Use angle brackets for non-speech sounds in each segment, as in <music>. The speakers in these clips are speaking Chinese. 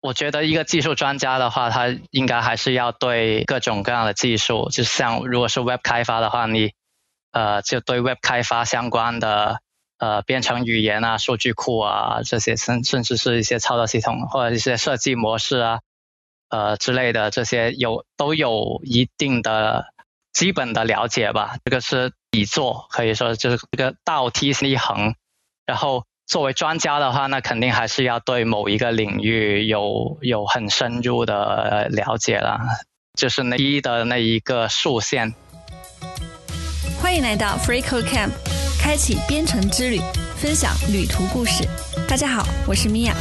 我觉得一个技术专家的话，他应该还是要对各种各样的技术，就像如果是 Web 开发的话，你呃就对 Web 开发相关的呃编程语言啊、数据库啊这些，甚甚至是一些操作系统或者一些设计模式啊呃之类的这些有都有一定的基本的了解吧。这个是底座，可以说就是这个倒梯一横，然后。作为专家的话，那肯定还是要对某一个领域有有很深入的了解了，就是那一的那一个竖线。欢迎来到 FreeCodeCamp，开启编程之旅，分享旅途故事。大家好，我是米娅。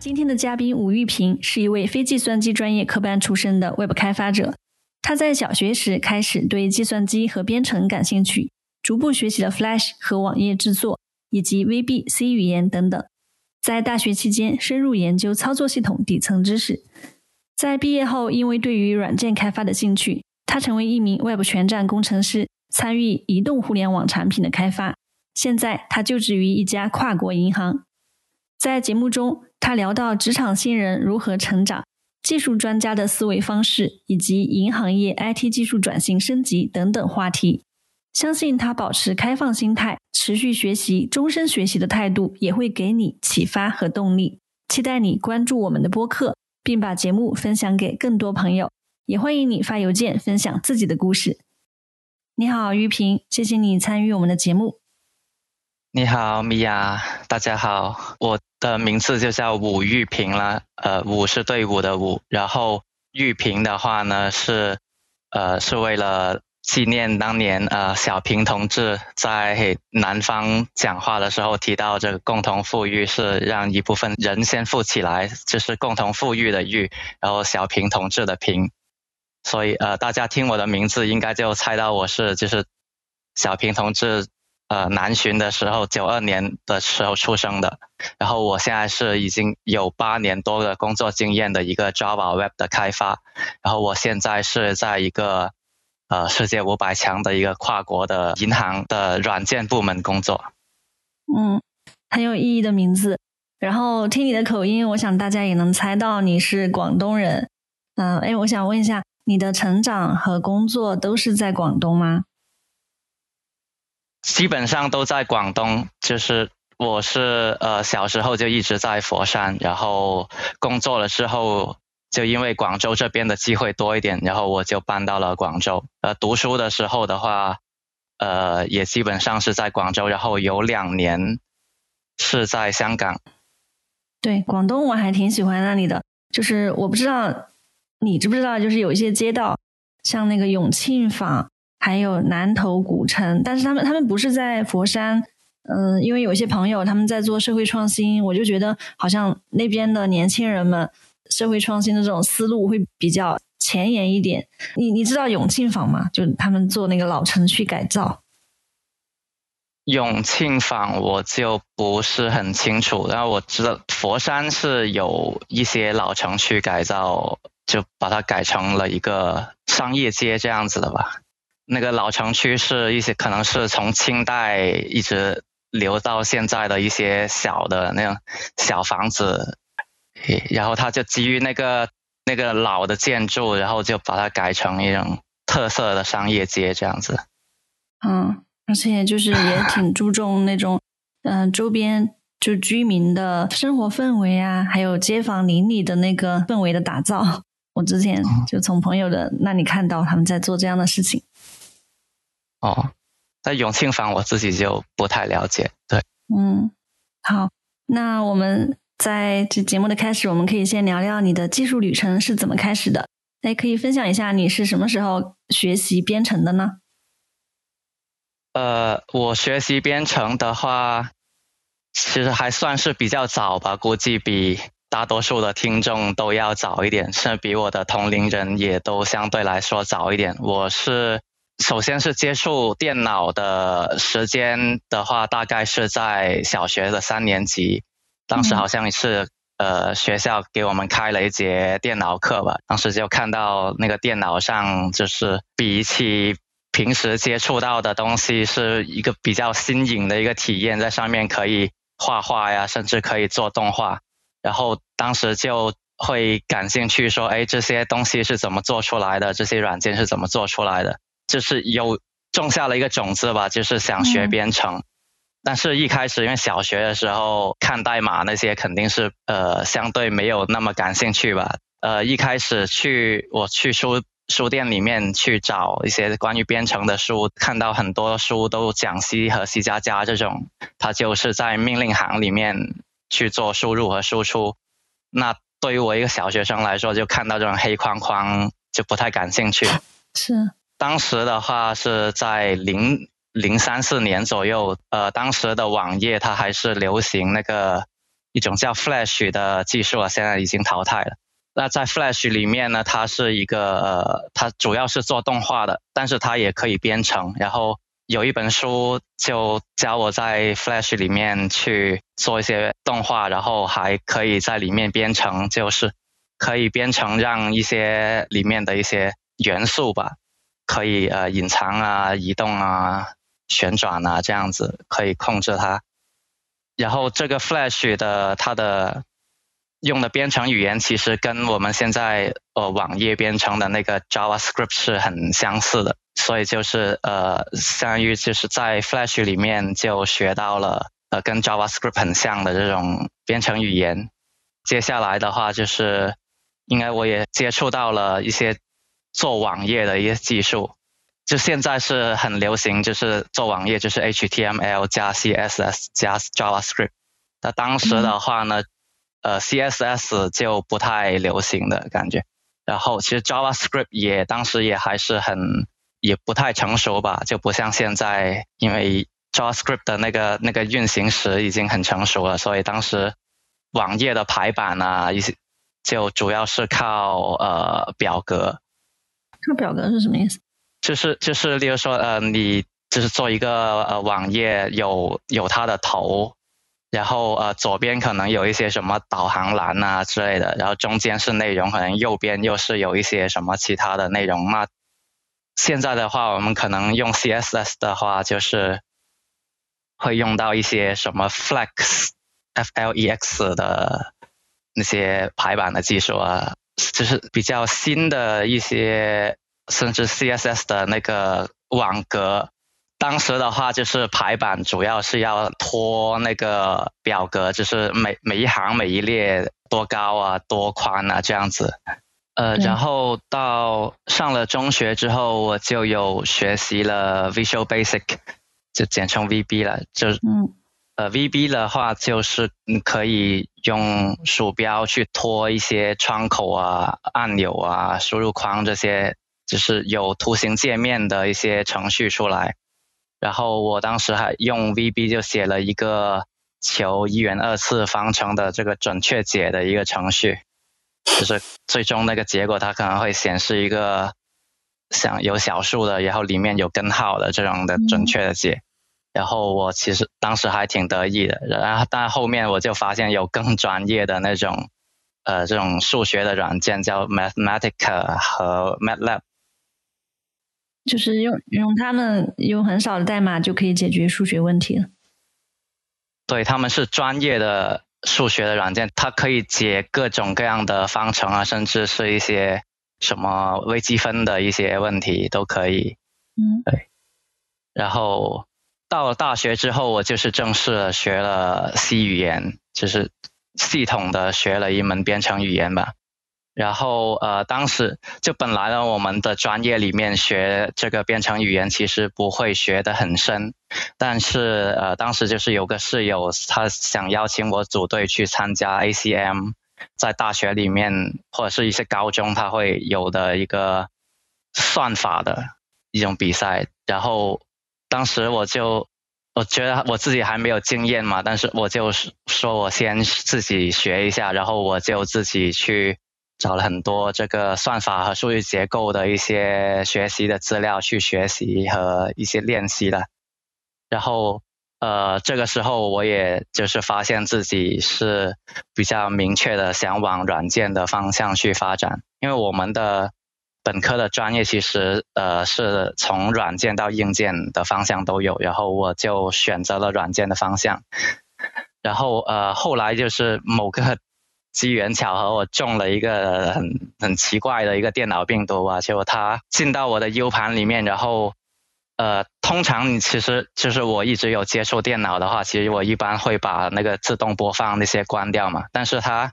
今天的嘉宾吴玉平是一位非计算机专业科班出身的 Web 开发者。他在小学时开始对计算机和编程感兴趣，逐步学习了 Flash 和网页制作，以及 VB、C 语言等等。在大学期间，深入研究操作系统底层知识。在毕业后，因为对于软件开发的兴趣，他成为一名 Web 全站工程师，参与移动互联网产品的开发。现在，他就职于一家跨国银行。在节目中，他聊到职场新人如何成长。技术专家的思维方式，以及银行业 IT 技术转型升级等等话题，相信他保持开放心态、持续学习、终身学习的态度，也会给你启发和动力。期待你关注我们的播客，并把节目分享给更多朋友。也欢迎你发邮件分享自己的故事。你好，玉萍，谢谢你参与我们的节目。你好，米娅，大家好，我的名字就叫武玉平了。呃，武是队伍的武，然后玉平的话呢是，呃，是为了纪念当年呃小平同志在南方讲话的时候提到这个共同富裕是让一部分人先富起来，就是共同富裕的裕，然后小平同志的平，所以呃大家听我的名字应该就猜到我是就是小平同志。呃，南巡的时候，九二年的时候出生的。然后我现在是已经有八年多的工作经验的一个 Java Web 的开发。然后我现在是在一个呃世界五百强的一个跨国的银行的软件部门工作。嗯，很有意义的名字。然后听你的口音，我想大家也能猜到你是广东人。嗯，哎，我想问一下，你的成长和工作都是在广东吗？基本上都在广东，就是我是呃小时候就一直在佛山，然后工作了之后，就因为广州这边的机会多一点，然后我就搬到了广州。呃，读书的时候的话，呃也基本上是在广州，然后有两年是在香港。对，广东我还挺喜欢那里的，就是我不知道你知不知道，就是有一些街道，像那个永庆坊。还有南头古城，但是他们他们不是在佛山，嗯，因为有一些朋友他们在做社会创新，我就觉得好像那边的年轻人们社会创新的这种思路会比较前沿一点。你你知道永庆坊吗？就他们做那个老城区改造。永庆坊我就不是很清楚，然后我知道佛山是有一些老城区改造，就把它改成了一个商业街这样子的吧。那个老城区是一些可能是从清代一直留到现在的一些小的那种小房子，然后他就基于那个那个老的建筑，然后就把它改成一种特色的商业街这样子。嗯，而且就是也挺注重那种嗯周边就居民的生活氛围啊，还有街坊邻里的那个氛围的打造。我之前就从朋友的那里看到他们在做这样的事情。哦，在永庆坊我自己就不太了解。对，嗯，好，那我们在这节目的开始，我们可以先聊聊你的技术旅程是怎么开始的。哎，可以分享一下你是什么时候学习编程的呢？呃，我学习编程的话，其实还算是比较早吧，估计比大多数的听众都要早一点，甚至比我的同龄人也都相对来说早一点。我是。首先是接触电脑的时间的话，大概是在小学的三年级，当时好像是呃学校给我们开了一节电脑课吧，当时就看到那个电脑上就是比起平时接触到的东西是一个比较新颖的一个体验，在上面可以画画呀，甚至可以做动画。然后当时就会感兴趣，说，哎，这些东西是怎么做出来的？这些软件是怎么做出来的？就是有种下了一个种子吧，就是想学编程。但是一开始因为小学的时候看代码那些肯定是呃相对没有那么感兴趣吧。呃，一开始去我去书书店里面去找一些关于编程的书，看到很多书都讲 C 和 C 加加这种，它就是在命令行里面去做输入和输出。那对于我一个小学生来说，就看到这种黑框框就不太感兴趣。是。当时的话是在零零三四年左右，呃，当时的网页它还是流行那个一种叫 Flash 的技术啊，现在已经淘汰了。那在 Flash 里面呢，它是一个呃，它主要是做动画的，但是它也可以编程。然后有一本书就教我在 Flash 里面去做一些动画，然后还可以在里面编程，就是可以编程让一些里面的一些元素吧，可以呃隐藏啊、移动啊、旋转啊这样子，可以控制它。然后这个 Flash 的它的用的编程语言其实跟我们现在呃网页编程的那个 JavaScript 是很相似的，所以就是呃相当于就是在 Flash 里面就学到了呃跟 JavaScript 很像的这种编程语言。接下来的话就是，应该我也接触到了一些做网页的一些技术，就现在是很流行，就是做网页就是 HTML 加 CSS 加 JavaScript。那当时的话呢？呃，CSS 就不太流行的感觉，然后其实 JavaScript 也当时也还是很也不太成熟吧，就不像现在，因为 JavaScript 的那个那个运行时已经很成熟了，所以当时网页的排版啊一些就主要是靠呃表格。这个表格是什么意思？就是就是例如说呃你就是做一个呃网页有有它的头。然后呃，左边可能有一些什么导航栏啊之类的，然后中间是内容，可能右边又是有一些什么其他的内容。那现在的话，我们可能用 CSS 的话，就是会用到一些什么 Flex、Flex 的那些排版的技术啊，就是比较新的一些，甚至 CSS 的那个网格。当时的话，就是排版主要是要拖那个表格，就是每每一行每一列多高啊，多宽啊这样子。呃，然后到上了中学之后，我就有学习了 Visual Basic，就简称 VB 了。就嗯，呃，VB 的话就是你可以用鼠标去拖一些窗口啊、按钮啊、输入框这些，就是有图形界面的一些程序出来。然后我当时还用 VB 就写了一个求一元二次方程的这个准确解的一个程序，就是最终那个结果它可能会显示一个像有小数的，然后里面有根号的这种的准确的解。然后我其实当时还挺得意的，然后但后面我就发现有更专业的那种呃这种数学的软件叫 Mathematica 和 MATLAB。就是用用他们用很少的代码就可以解决数学问题了。对，他们是专业的数学的软件，它可以解各种各样的方程啊，甚至是一些什么微积分的一些问题都可以。嗯，对。然后到了大学之后，我就是正式学了 C 语言，就是系统的学了一门编程语言吧。然后呃，当时就本来呢，我们的专业里面学这个编程语言其实不会学得很深，但是呃，当时就是有个室友，他想邀请我组队去参加 ACM，在大学里面或者是一些高中他会有的一个算法的一种比赛。然后当时我就我觉得我自己还没有经验嘛，但是我就说我先自己学一下，然后我就自己去。找了很多这个算法和数据结构的一些学习的资料去学习和一些练习了，然后呃这个时候我也就是发现自己是比较明确的想往软件的方向去发展，因为我们的本科的专业其实呃是从软件到硬件的方向都有，然后我就选择了软件的方向。然后呃后来就是某个 <laughs> 机缘巧合，我中了一个很很奇怪的一个电脑病毒吧，结果它进到我的 U 盘里面，然后呃通常你其实就是我一直有接触电脑的话，其实我一般会把那个自动播放那些关掉嘛，但是它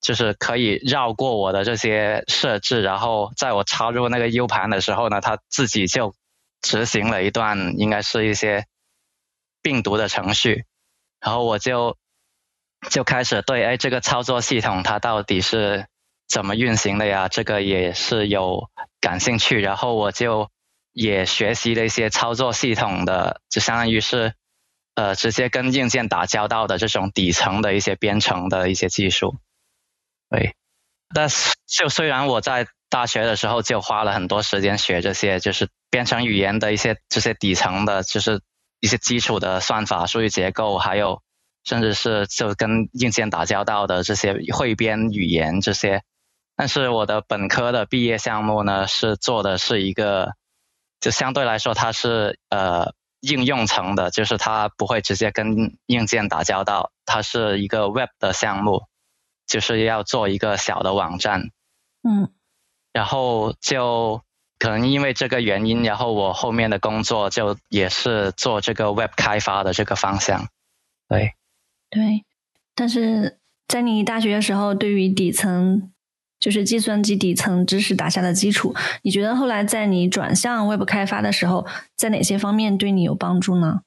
就是可以绕过我的这些设置，然后在我插入那个 U 盘的时候呢，它自己就执行了一段应该是一些病毒的程序，然后我就就开始对哎这个操作系统它到底是怎么运行的呀？这个也是有感兴趣，然后我就也学习了一些操作系统的，就相当于是呃直接跟硬件打交道的这种底层的一些编程的一些技术。对，但是就虽然我在大学的时候就花了很多时间学这些，就是编程语言的一些这些底层的，就是一些基础的算法、数据结构，还有甚至是就跟硬件打交道的这些汇编语言这些。但是我的本科的毕业项目呢，是做的是一个，就相对来说它是呃应用层的，就是它不会直接跟硬件打交道，它是一个 Web 的项目。就是要做一个小的网站，嗯，然后就可能因为这个原因，然后我后面的工作就也是做这个 Web 开发的这个方向，对，对。但是在你大学的时候，对于底层就是计算机底层知识打下的基础，你觉得后来在你转向 Web 开发的时候，在哪些方面对你有帮助呢？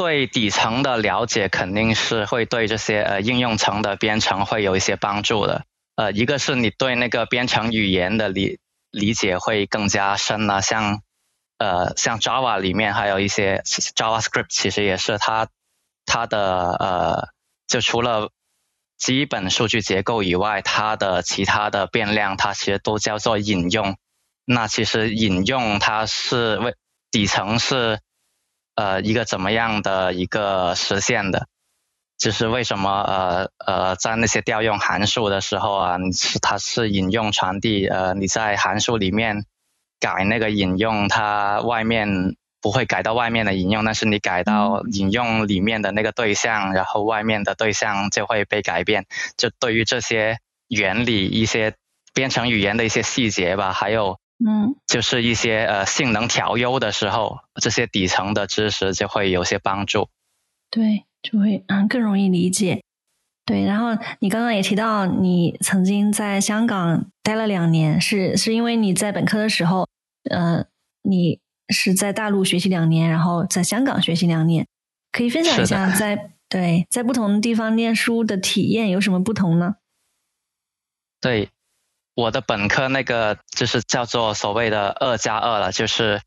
对底层的了解肯定是会对这些呃应用层的编程会有一些帮助的。呃，一个是你对那个编程语言的理理解会更加深了，像呃像 Java 里面还有一些 JavaScript，其实也是它它的呃就除了基本数据结构以外，它的其他的变量它其实都叫做引用。那其实引用它是为底层是。呃，一个怎么样的一个实现的，就是为什么呃呃，在那些调用函数的时候啊，你是它是引用传递，呃，你在函数里面改那个引用，它外面不会改到外面的引用，但是你改到引用里面的那个对象，然后外面的对象就会被改变。就对于这些原理、一些编程语言的一些细节吧，还有。嗯，就是一些呃性能调优的时候，这些底层的知识就会有些帮助。对，就会嗯更容易理解。对，然后你刚刚也提到，你曾经在香港待了两年，是是因为你在本科的时候，呃，你是在大陆学习两年，然后在香港学习两年，可以分享一下在 <laughs> 对在不同地方念书的体验有什么不同呢？对。我的本科那个就是叫做所谓的二加二了，就是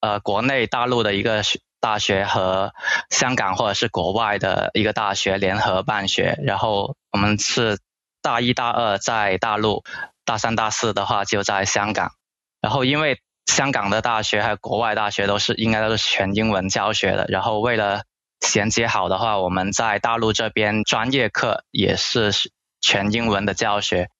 呃国内大陆的一个大学和香港或者是国外的一个大学联合办学，然后我们是大一、大二在大陆，大三、大四的话就在香港。然后因为香港的大学还有国外大学都是应该都是全英文教学的，然后为了衔接好的话，我们在大陆这边专业课也是全英文的教学。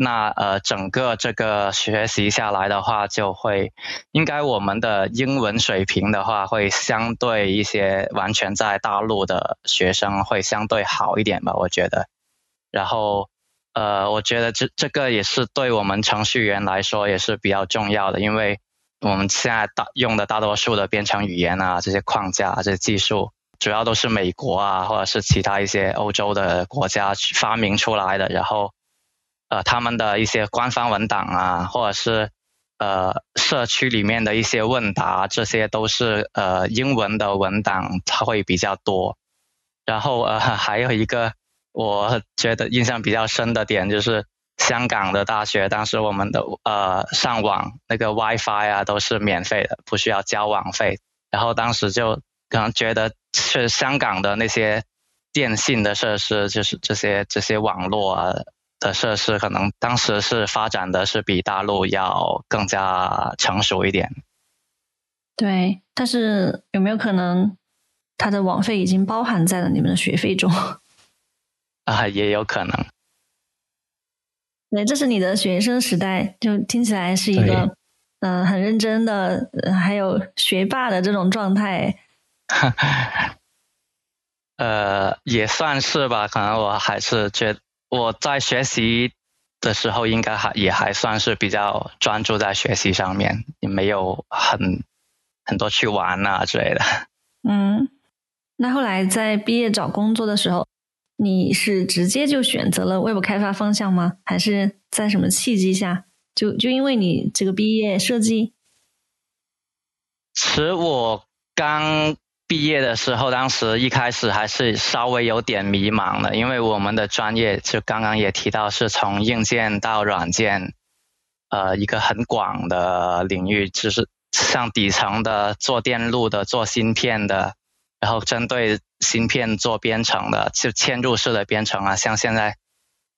那呃，整个这个学习下来的话，就会应该我们的英文水平的话，会相对一些完全在大陆的学生会相对好一点吧，我觉得。然后呃，我觉得这这个也是对我们程序员来说也是比较重要的，因为我们现在大用的大多数的编程语言啊，这些框架、这些技术，主要都是美国啊，或者是其他一些欧洲的国家发明出来的，然后。呃，他们的一些官方文档啊，或者是呃社区里面的一些问答，这些都是呃英文的文档，它会比较多。然后呃 <laughs> 还有一个我觉得印象比较深的点就是，香港的大学当时我们的呃上网那个 WiFi 啊都是免费的，不需要交网费。然后当时就可能觉得是香港的那些电信的设施，就是这些这些网络啊。的设施可能当时是发展的是比大陆要更加成熟一点。对，但是有没有可能它的网费已经包含在了你们的学费中？啊，也有可能。<laughs> 对，这是你的学生时代，就听起来是一个嗯很认真的，还有学霸的这种状态。<laughs> 呃，也算是吧，可能我还是觉我在学习的时候，应该还也还算是比较专注在学习上面，也没有很很多去玩啊之类的。嗯，那后来在毕业找工作的时候，你是直接就选择了 Web 开发方向吗？还是在什么契机下？就就因为你这个毕业设计？其实我刚。毕业的时候，当时一开始还是稍微有点迷茫的，因为我们的专业就刚刚也提到是从硬件到软件，呃，一个很广的领域，就是像底层的做电路的、做芯片的，然后针对芯片做编程的，就嵌入式的编程啊，像现在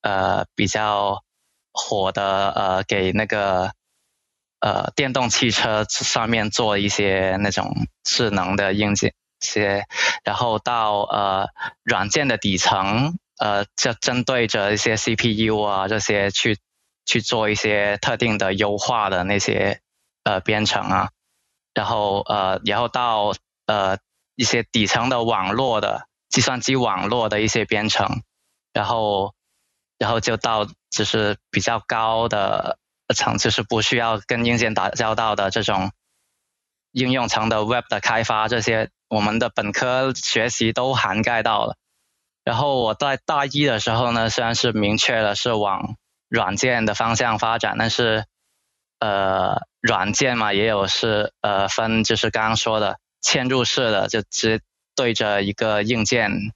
呃比较火的呃给那个。呃，电动汽车上面做一些那种智能的硬件，些，然后到呃软件的底层，呃，就针对着一些 CPU 啊这些去去做一些特定的优化的那些呃编程啊，然后呃，然后到呃一些底层的网络的计算机网络的一些编程，然后然后就到就是比较高的。层次是不需要跟硬件打交道的这种应用层的 Web 的开发，这些我们的本科学习都涵盖到了。然后我在大一的时候呢，虽然是明确了是往软件的方向发展，但是呃，软件嘛也有是呃分，就是刚刚说的嵌入式的，就直对着一个硬件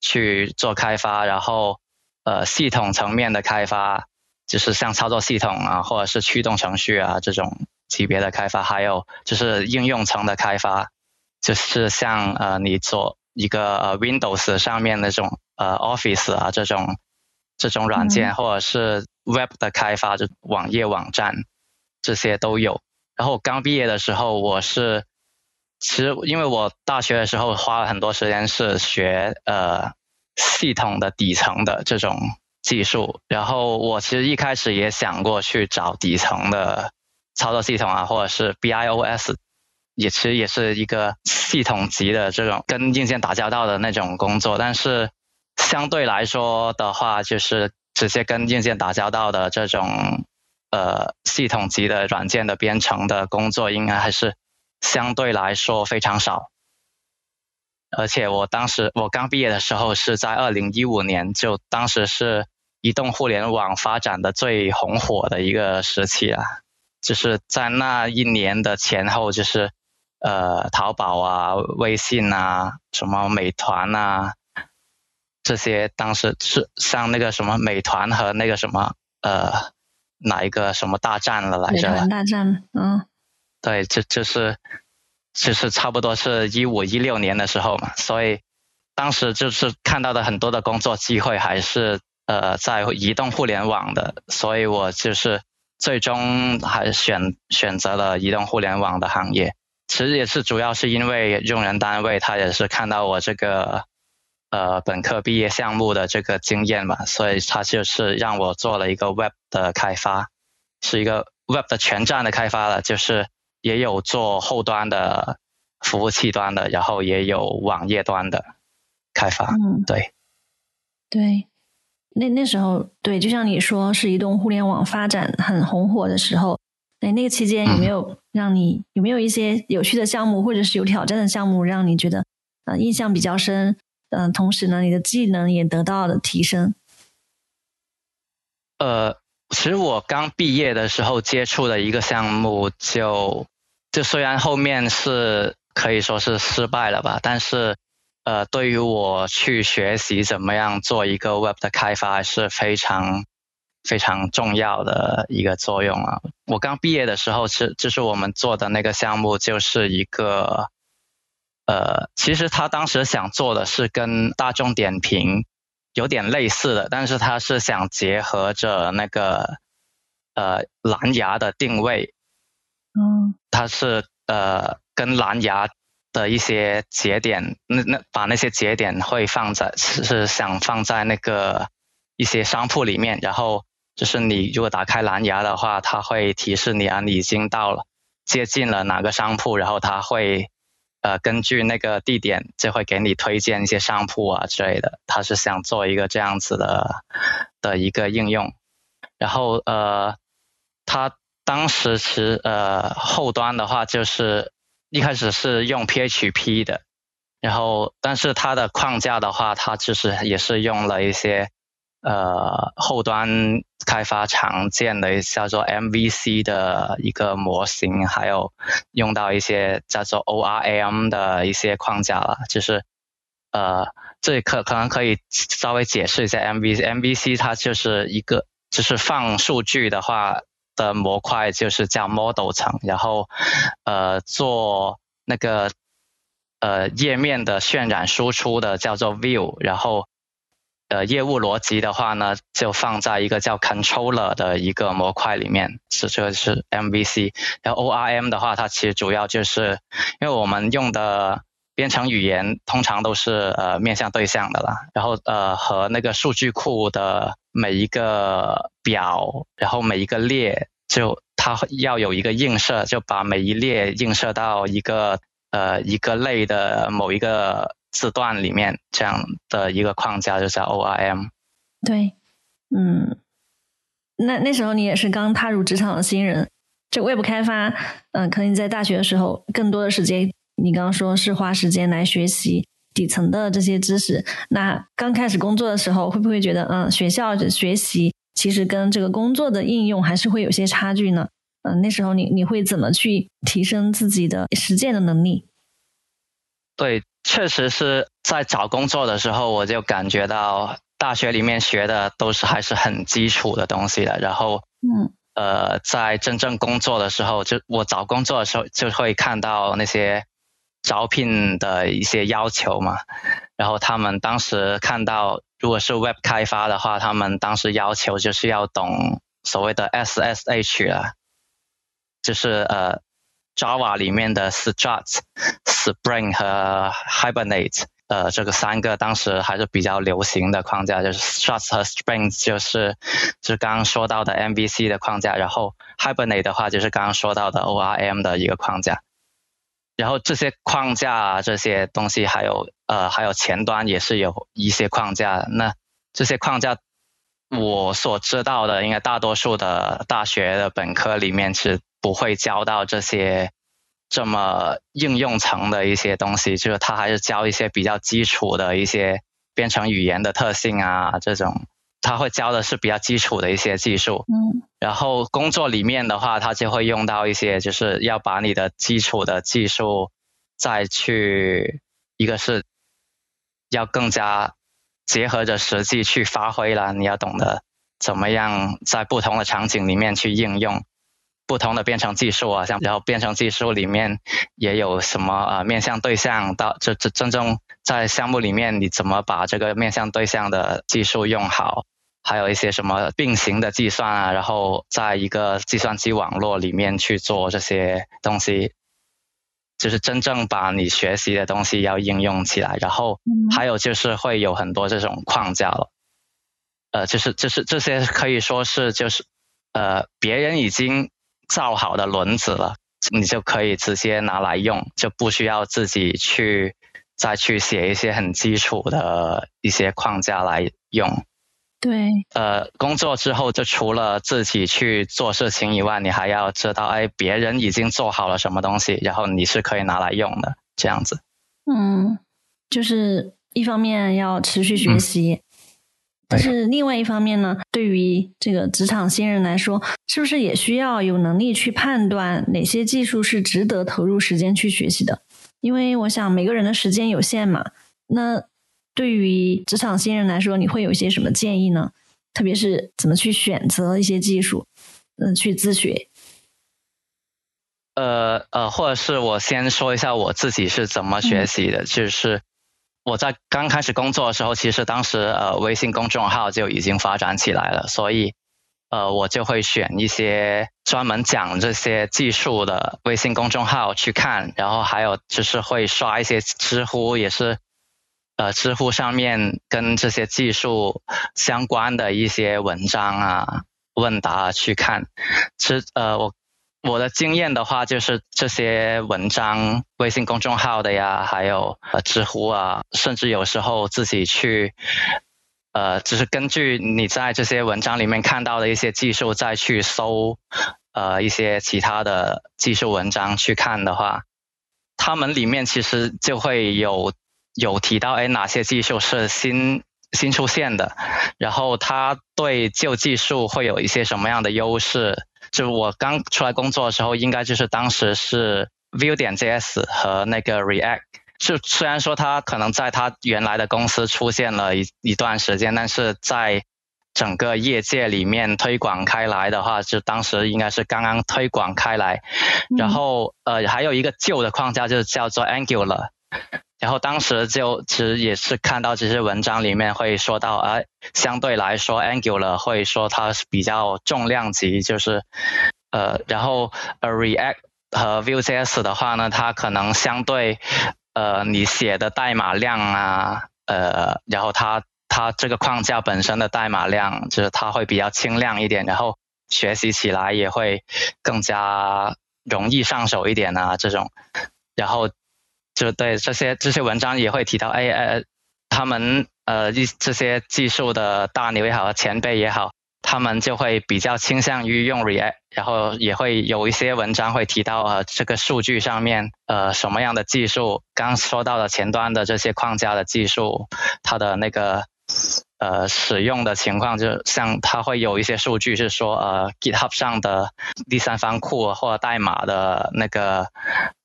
去做开发，然后呃系统层面的开发。就是像操作系统啊，或者是驱动程序啊这种级别的开发，还有就是应用层的开发，就是像呃你做一个呃 Windows 上面那种呃 Office 啊这种这种软件，或者是 Web 的开发，就网页网站这些都有。然后刚毕业的时候，我是其实因为我大学的时候花了很多时间是学呃系统的底层的这种。技术，然后我其实一开始也想过去找底层的操作系统啊，或者是 BIOS，也其实也是一个系统级的这种跟硬件打交道的那种工作，但是相对来说的话，就是直接跟硬件打交道的这种呃系统级的软件的编程的工作，应该还是相对来说非常少。而且我当时我刚毕业的时候是在二零一五年，就当时是移动互联网发展的最红火的一个时期啊，就是在那一年的前后，就是呃淘宝啊、微信啊、什么美团啊这些，当时是像那个什么美团和那个什么呃哪一个什么大战了来着？美团大战，嗯，对，就就是。就是差不多是一五一六年的时候嘛，所以当时就是看到的很多的工作机会还是呃在移动互联网的，所以我就是最终还是选选择了移动互联网的行业。其实也是主要是因为用人单位他也是看到我这个呃本科毕业项目的这个经验嘛，所以他就是让我做了一个 Web 的开发，是一个 Web 的全站的开发了，就是。也有做后端的服务器端的，然后也有网页端的开发。嗯，对，对，那那时候对，就像你说，是移动互联网发展很红火的时候。哎，那个期间有没有让你有没有一些有趣的项目，或者是有挑战的项目，让你觉得呃印象比较深？嗯，同时呢，你的技能也得到了提升。呃。其实我刚毕业的时候接触的一个项目，就就虽然后面是可以说是失败了吧，但是呃，对于我去学习怎么样做一个 Web 的开发是非常非常重要的一个作用啊。我刚毕业的时候是就是我们做的那个项目就是一个呃，其实他当时想做的是跟大众点评。有点类似的，但是他是想结合着那个呃蓝牙的定位，嗯，他是呃跟蓝牙的一些节点，那那把那些节点会放在是想放在那个一些商铺里面，然后就是你如果打开蓝牙的话，它会提示你啊你已经到了接近了哪个商铺，然后它会呃根据那个地点就会给你推荐一些商铺啊之类的。它是想做一个这样子的的一个应用，然后呃，它当时是呃后端的话就是一开始是用 PHP 的，然后但是它的框架的话，它就是也是用了一些。呃，后端开发常见的叫做 MVC 的一个模型，还有用到一些叫做 ORM 的一些框架了。就是呃，这里可可能可以稍微解释一下 MVC。MVC 它就是一个，就是放数据的话的模块，就是叫 model 层，然后呃做那个呃页面的渲染输出的叫做 view，然后。呃，业务逻辑的话呢，就放在一个叫 controller 的一个模块里面，是这个是 MVC。然后 ORM 的话，它其实主要就是因为我们用的编程语言通常都是呃面向对象的啦，然后呃和那个数据库的每一个表，然后每一个列，就它要有一个映射，就把每一列映射到一个呃一个类的某一个。字段里面这样的一个框架就叫 ORM。对，嗯，那那时候你也是刚踏入职场的新人，这 Web 开发，嗯，可能你在大学的时候更多的时间，你刚刚说是花时间来学习底层的这些知识。那刚开始工作的时候，会不会觉得，嗯，学校的学习其实跟这个工作的应用还是会有些差距呢？嗯，那时候你你会怎么去提升自己的实践的能力？对。确实是在找工作的时候，我就感觉到大学里面学的都是还是很基础的东西的。然后，嗯，呃，在真正工作的时候，就我找工作的时候就会看到那些招聘的一些要求嘛。然后他们当时看到，如果是 Web 开发的话，他们当时要求就是要懂所谓的 SSH 啊，就是呃。Java 里面的 Struts、Spring 和 Hibernate，呃，这个三个当时还是比较流行的框架，就是 Struts 和 Spring 就是就刚刚说到的 MVC 的框架，然后 Hibernate 的话就是刚刚说到的 ORM 的一个框架。然后这些框架啊这些东西还有呃还有前端也是有一些框架，那这些框架我所知道的，应该大多数的大学的本科里面是。不会教到这些这么应用层的一些东西，就是他还是教一些比较基础的一些编程语言的特性啊，这种他会教的是比较基础的一些技术。嗯。然后工作里面的话，他就会用到一些，就是要把你的基础的技术再去，一个是要更加结合着实际去发挥了，你要懂得怎么样在不同的场景里面去应用。不同的编程技术啊，像然后编程技术里面也有什么呃面向对象到这这真正在项目里面你怎么把这个面向对象的技术用好，还有一些什么并行的计算啊，然后在一个计算机网络里面去做这些东西，就是真正把你学习的东西要应用起来，然后还有就是会有很多这种框架了，呃，就是就是这些可以说是就是呃别人已经。造好的轮子了，你就可以直接拿来用，就不需要自己去再去写一些很基础的一些框架来用。对，呃，工作之后就除了自己去做事情以外，你还要知道，哎，别人已经做好了什么东西，然后你是可以拿来用的，这样子。嗯，就是一方面要持续学习。但是另外一方面呢，对于这个职场新人来说，是不是也需要有能力去判断哪些技术是值得投入时间去学习的？因为我想每个人的时间有限嘛。那对于职场新人来说，你会有一些什么建议呢？特别是怎么去选择一些技术，嗯，去自学。呃呃，或者是我先说一下我自己是怎么学习的，就是。我在刚开始工作的时候，其实当时呃微信公众号就已经发展起来了，所以呃我就会选一些专门讲这些技术的微信公众号去看，然后还有就是会刷一些知乎，也是呃知乎上面跟这些技术相关的一些文章啊问答去看。其实呃我我的经验的话，就是这些文章，微信公众号的呀，还有呃知乎啊，甚至有时候自己去，呃，就是根据你在这些文章里面看到的一些技术，再去搜，呃，一些其他的技术文章去看的话，他们里面其实就会有有提到，哎，哪些技术是新新出现的，然后它对旧技术会有一些什么样的优势。就我刚出来工作的时候，应该就是当时是 Vue 点 JS 和那个 React。就虽然说它可能在它原来的公司出现了一一段时间，但是在整个业界里面推广开来的话，就当时应该是刚刚推广开来。然后呃，还有一个旧的框架就是叫做 Angular。然后当时就其实也是看到这些文章里面会说到，呃，相对来说 Angular 会说它是比较重量级，就是呃，然后呃 React 和 Vue.js 的话呢，它可能相对呃你写的代码量啊，呃，然后它它这个框架本身的代码量就是它会比较轻量一点，然后学习起来也会更加容易上手一点啊，这种，然后。就对这些这些文章也会提到，哎呃，他们呃一这些技术的大牛也好，前辈也好，他们就会比较倾向于用 React，然后也会有一些文章会提到呃这个数据上面呃什么样的技术，刚说到的前端的这些框架的技术，它的那个呃使用的情况，就像它会有一些数据是说呃 GitHub 上的第三方库或代码的那个。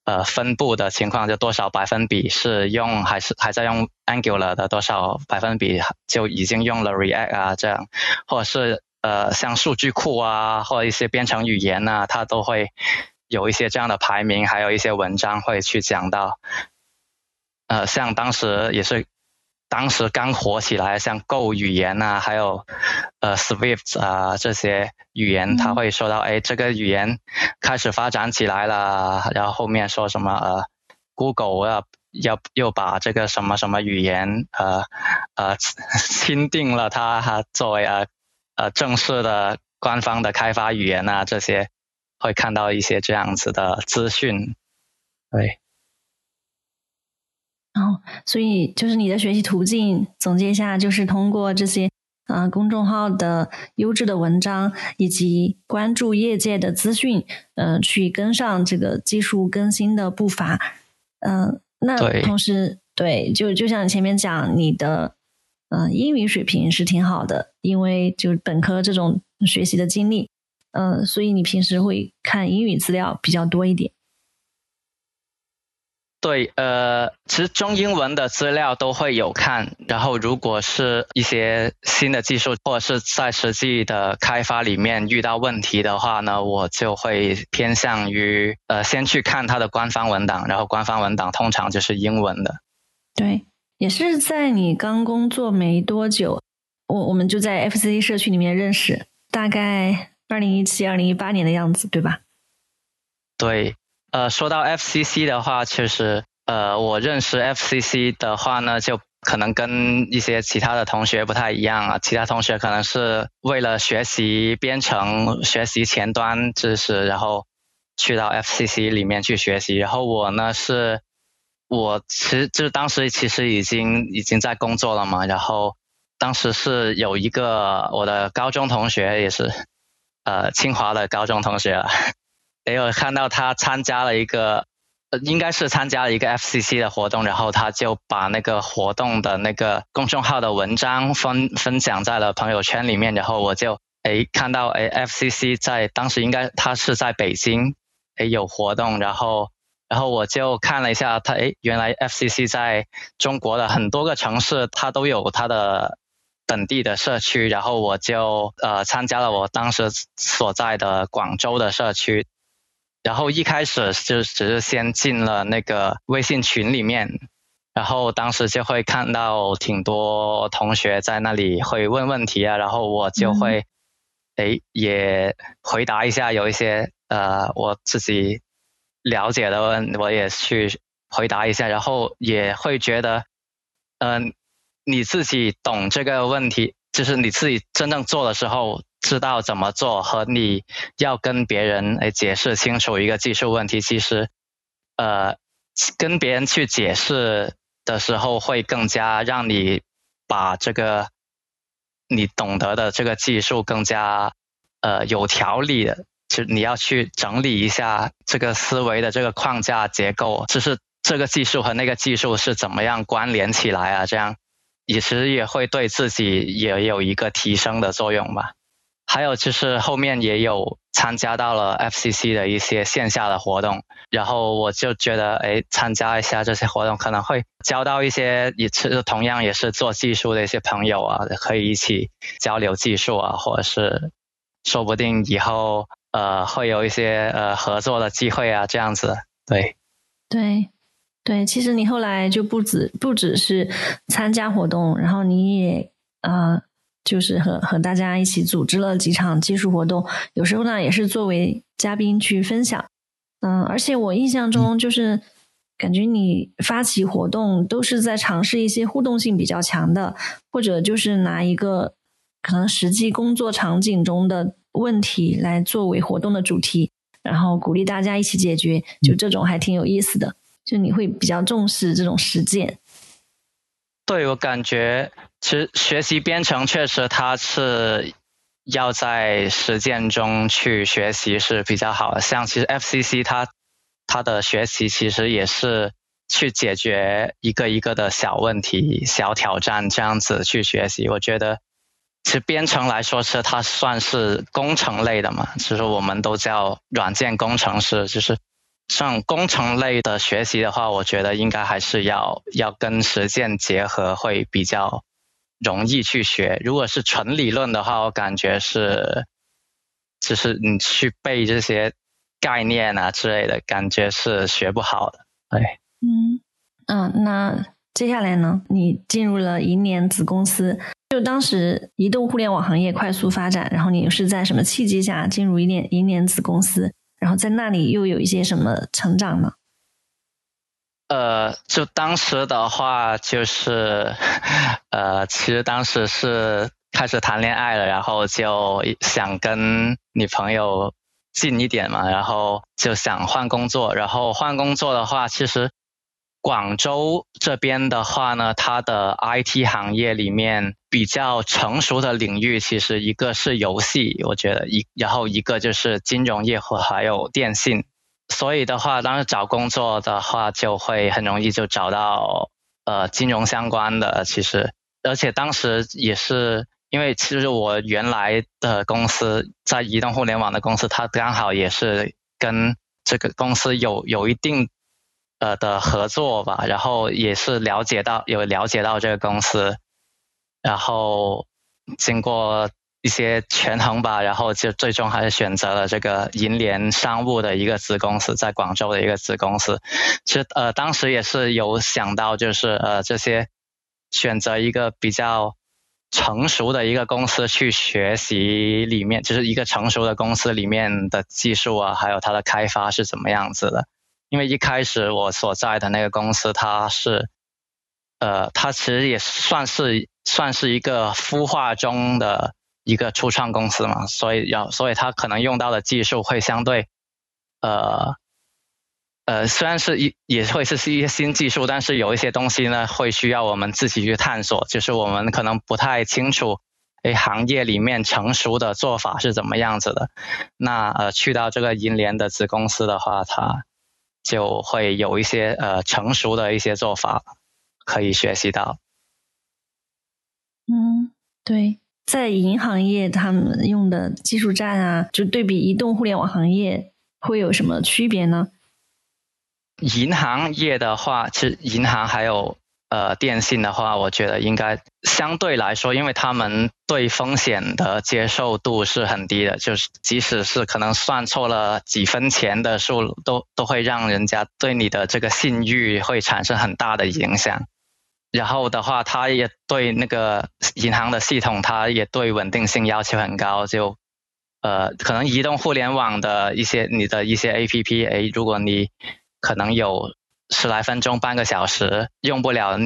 呃，分布的情况就多少百分比是用还是还在用 Angular 的多少百分比就已经用了 React 啊这样，或者是呃像数据库啊或者一些编程语言啊，它都会有一些这样的排名，还有一些文章会去讲到，呃像当时也是。当时刚火起来，像 Go 语言啊，还有呃 Swift 啊这些语言，他会说到，哎，这个语言开始发展起来了。然后后面说什么呃，Google 要要又把这个什么什么语言呃呃 <laughs> 钦定了它作为呃呃正式的官方的开发语言啊，这些会看到一些这样子的资讯，对。哦，所以就是你的学习途径，总结一下，就是通过这些啊公众号的优质的文章，以及关注业界的资讯，嗯，去跟上这个技术更新的步伐。嗯，那同时对，就就像你前面讲，你的嗯英语水平是挺好的，因为就本科这种学习的经历，嗯，所以你平时会看英语资料比较多一点。对，呃，其实中英文的资料都会有看，然后如果是一些新的技术或者是在实际的开发里面遇到问题的话呢，我就会偏向于呃先去看它的官方文档，然后官方文档通常就是英文的。对，也是在你刚工作没多久，我我们就在 FCC 社区里面认识，大概二零一七、二零一八年的样子，对吧？对。呃，说到 FCC 的话，其实呃，我认识 FCC 的话呢，就可能跟一些其他的同学不太一样啊。其他同学可能是为了学习编程、学习前端知识，然后去到 FCC 里面去学习。然后我呢是，我其实就当时其实已经已经在工作了嘛。然后当时是有一个我的高中同学，也是呃清华的高中同学。也有看到他参加了一个，呃，应该是参加了一个 FCC 的活动，然后他就把那个活动的那个公众号的文章分分享在了朋友圈里面，然后我就诶看到诶 FCC 在当时应该他是在北京诶有活动，然后然后我就看了一下他诶原来 FCC 在中国的很多个城市他都有他的本地的社区，然后我就呃参加了我当时所在的广州的社区。然后一开始就只是先进了那个微信群里面，然后当时就会看到挺多同学在那里会问问题啊，然后我就会，哎也回答一下，有一些呃我自己了解的问，我也去回答一下，然后也会觉得，嗯，你自己懂这个问题，就是你自己真正做的时候。知道怎么做和你要跟别人诶解释清楚一个技术问题，其实呃跟别人去解释的时候会更加让你把这个你懂得的这个技术更加呃有条理的，就你要去整理一下这个思维的这个框架结构，就是这个技术和那个技术是怎么样关联起来啊？这样其实也会对自己也有一个提升的作用吧。还有就是后面也有参加到了 FCC 的一些线下的活动，然后我就觉得，哎，参加一下这些活动可能会交到一些也是同样也是做技术的一些朋友啊，可以一起交流技术啊，或者是说不定以后呃会有一些呃合作的机会啊，这样子，对，对，对，其实你后来就不止不只是参加活动，然后你也呃。就是和和大家一起组织了几场技术活动，有时候呢也是作为嘉宾去分享。嗯，而且我印象中就是感觉你发起活动都是在尝试一些互动性比较强的，或者就是拿一个可能实际工作场景中的问题来作为活动的主题，然后鼓励大家一起解决。就这种还挺有意思的，就你会比较重视这种实践。对我感觉。其实学习编程确实，它是要在实践中去学习是比较好的。像其实 FCC 它它的学习其实也是去解决一个一个的小问题、小挑战这样子去学习。我觉得其实编程来说是它算是工程类的嘛，其实我们都叫软件工程师，就是像工程类的学习的话，我觉得应该还是要要跟实践结合会比较。容易去学，如果是纯理论的话，我感觉是，就是你去背这些概念啊之类的，感觉是学不好的。对，嗯嗯，那接下来呢？你进入了银联子公司，就当时移动互联网行业快速发展，然后你是在什么契机下进入银联银联子公司？然后在那里又有一些什么成长呢？呃，就当时的话，就是，呃，其实当时是开始谈恋爱了，然后就想跟女朋友近一点嘛，然后就想换工作，然后换工作的话，其实广州这边的话呢，它的 IT 行业里面比较成熟的领域，其实一个是游戏，我觉得一，然后一个就是金融业和还有电信。所以的话，当时找工作的话，就会很容易就找到呃金融相关的。其实，而且当时也是因为其实我原来的公司在移动互联网的公司，它刚好也是跟这个公司有有一定呃的合作吧。然后也是了解到有了解到这个公司，然后经过。一些权衡吧，然后就最终还是选择了这个银联商务的一个子公司，在广州的一个子公司。其实呃，当时也是有想到，就是呃这些选择一个比较成熟的一个公司去学习里面，就是一个成熟的公司里面的技术啊，还有它的开发是怎么样子的。因为一开始我所在的那个公司，它是呃，它其实也算是算是一个孵化中的。一个初创公司嘛，所以要，所以它可能用到的技术会相对，呃，呃，虽然是一也会是一些新技术，但是有一些东西呢，会需要我们自己去探索，就是我们可能不太清楚，诶，行业里面成熟的做法是怎么样子的。那呃，去到这个银联的子公司的话，它就会有一些呃成熟的一些做法可以学习到。嗯，对。在银行业，他们用的技术栈啊，就对比移动互联网行业会有什么区别呢？银行业的话，其实银行还有呃电信的话，我觉得应该相对来说，因为他们对风险的接受度是很低的，就是即使是可能算错了几分钱的数，都都会让人家对你的这个信誉会产生很大的影响。然后的话，它也对那个银行的系统，它也对稳定性要求很高。就呃，可能移动互联网的一些你的一些 A P P，哎，如果你可能有十来分钟、半个小时用不了，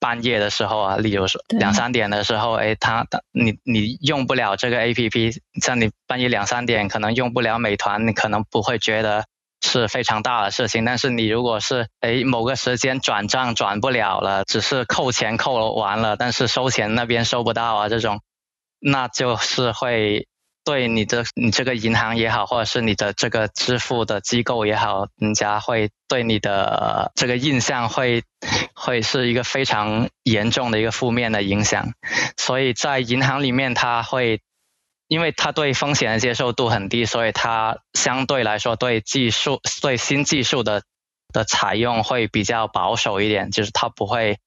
半夜的时候啊，例如说两三点的时候，哎，他你你用不了这个 A P P，像你半夜两三点可能用不了美团，你可能不会觉得是非常大的事情。但是你如果是哎某个时间转账转不了了，只是扣钱扣完了，但是收钱那边收不到啊，这种，那就是会。对你的你这个银行也好，或者是你的这个支付的机构也好，人家会对你的这个印象会会是一个非常严重的一个负面的影响。所以在银行里面，他会因为他对风险的接受度很低，所以他相对来说对技术对新技术的的采用会比较保守一点，就是他不会。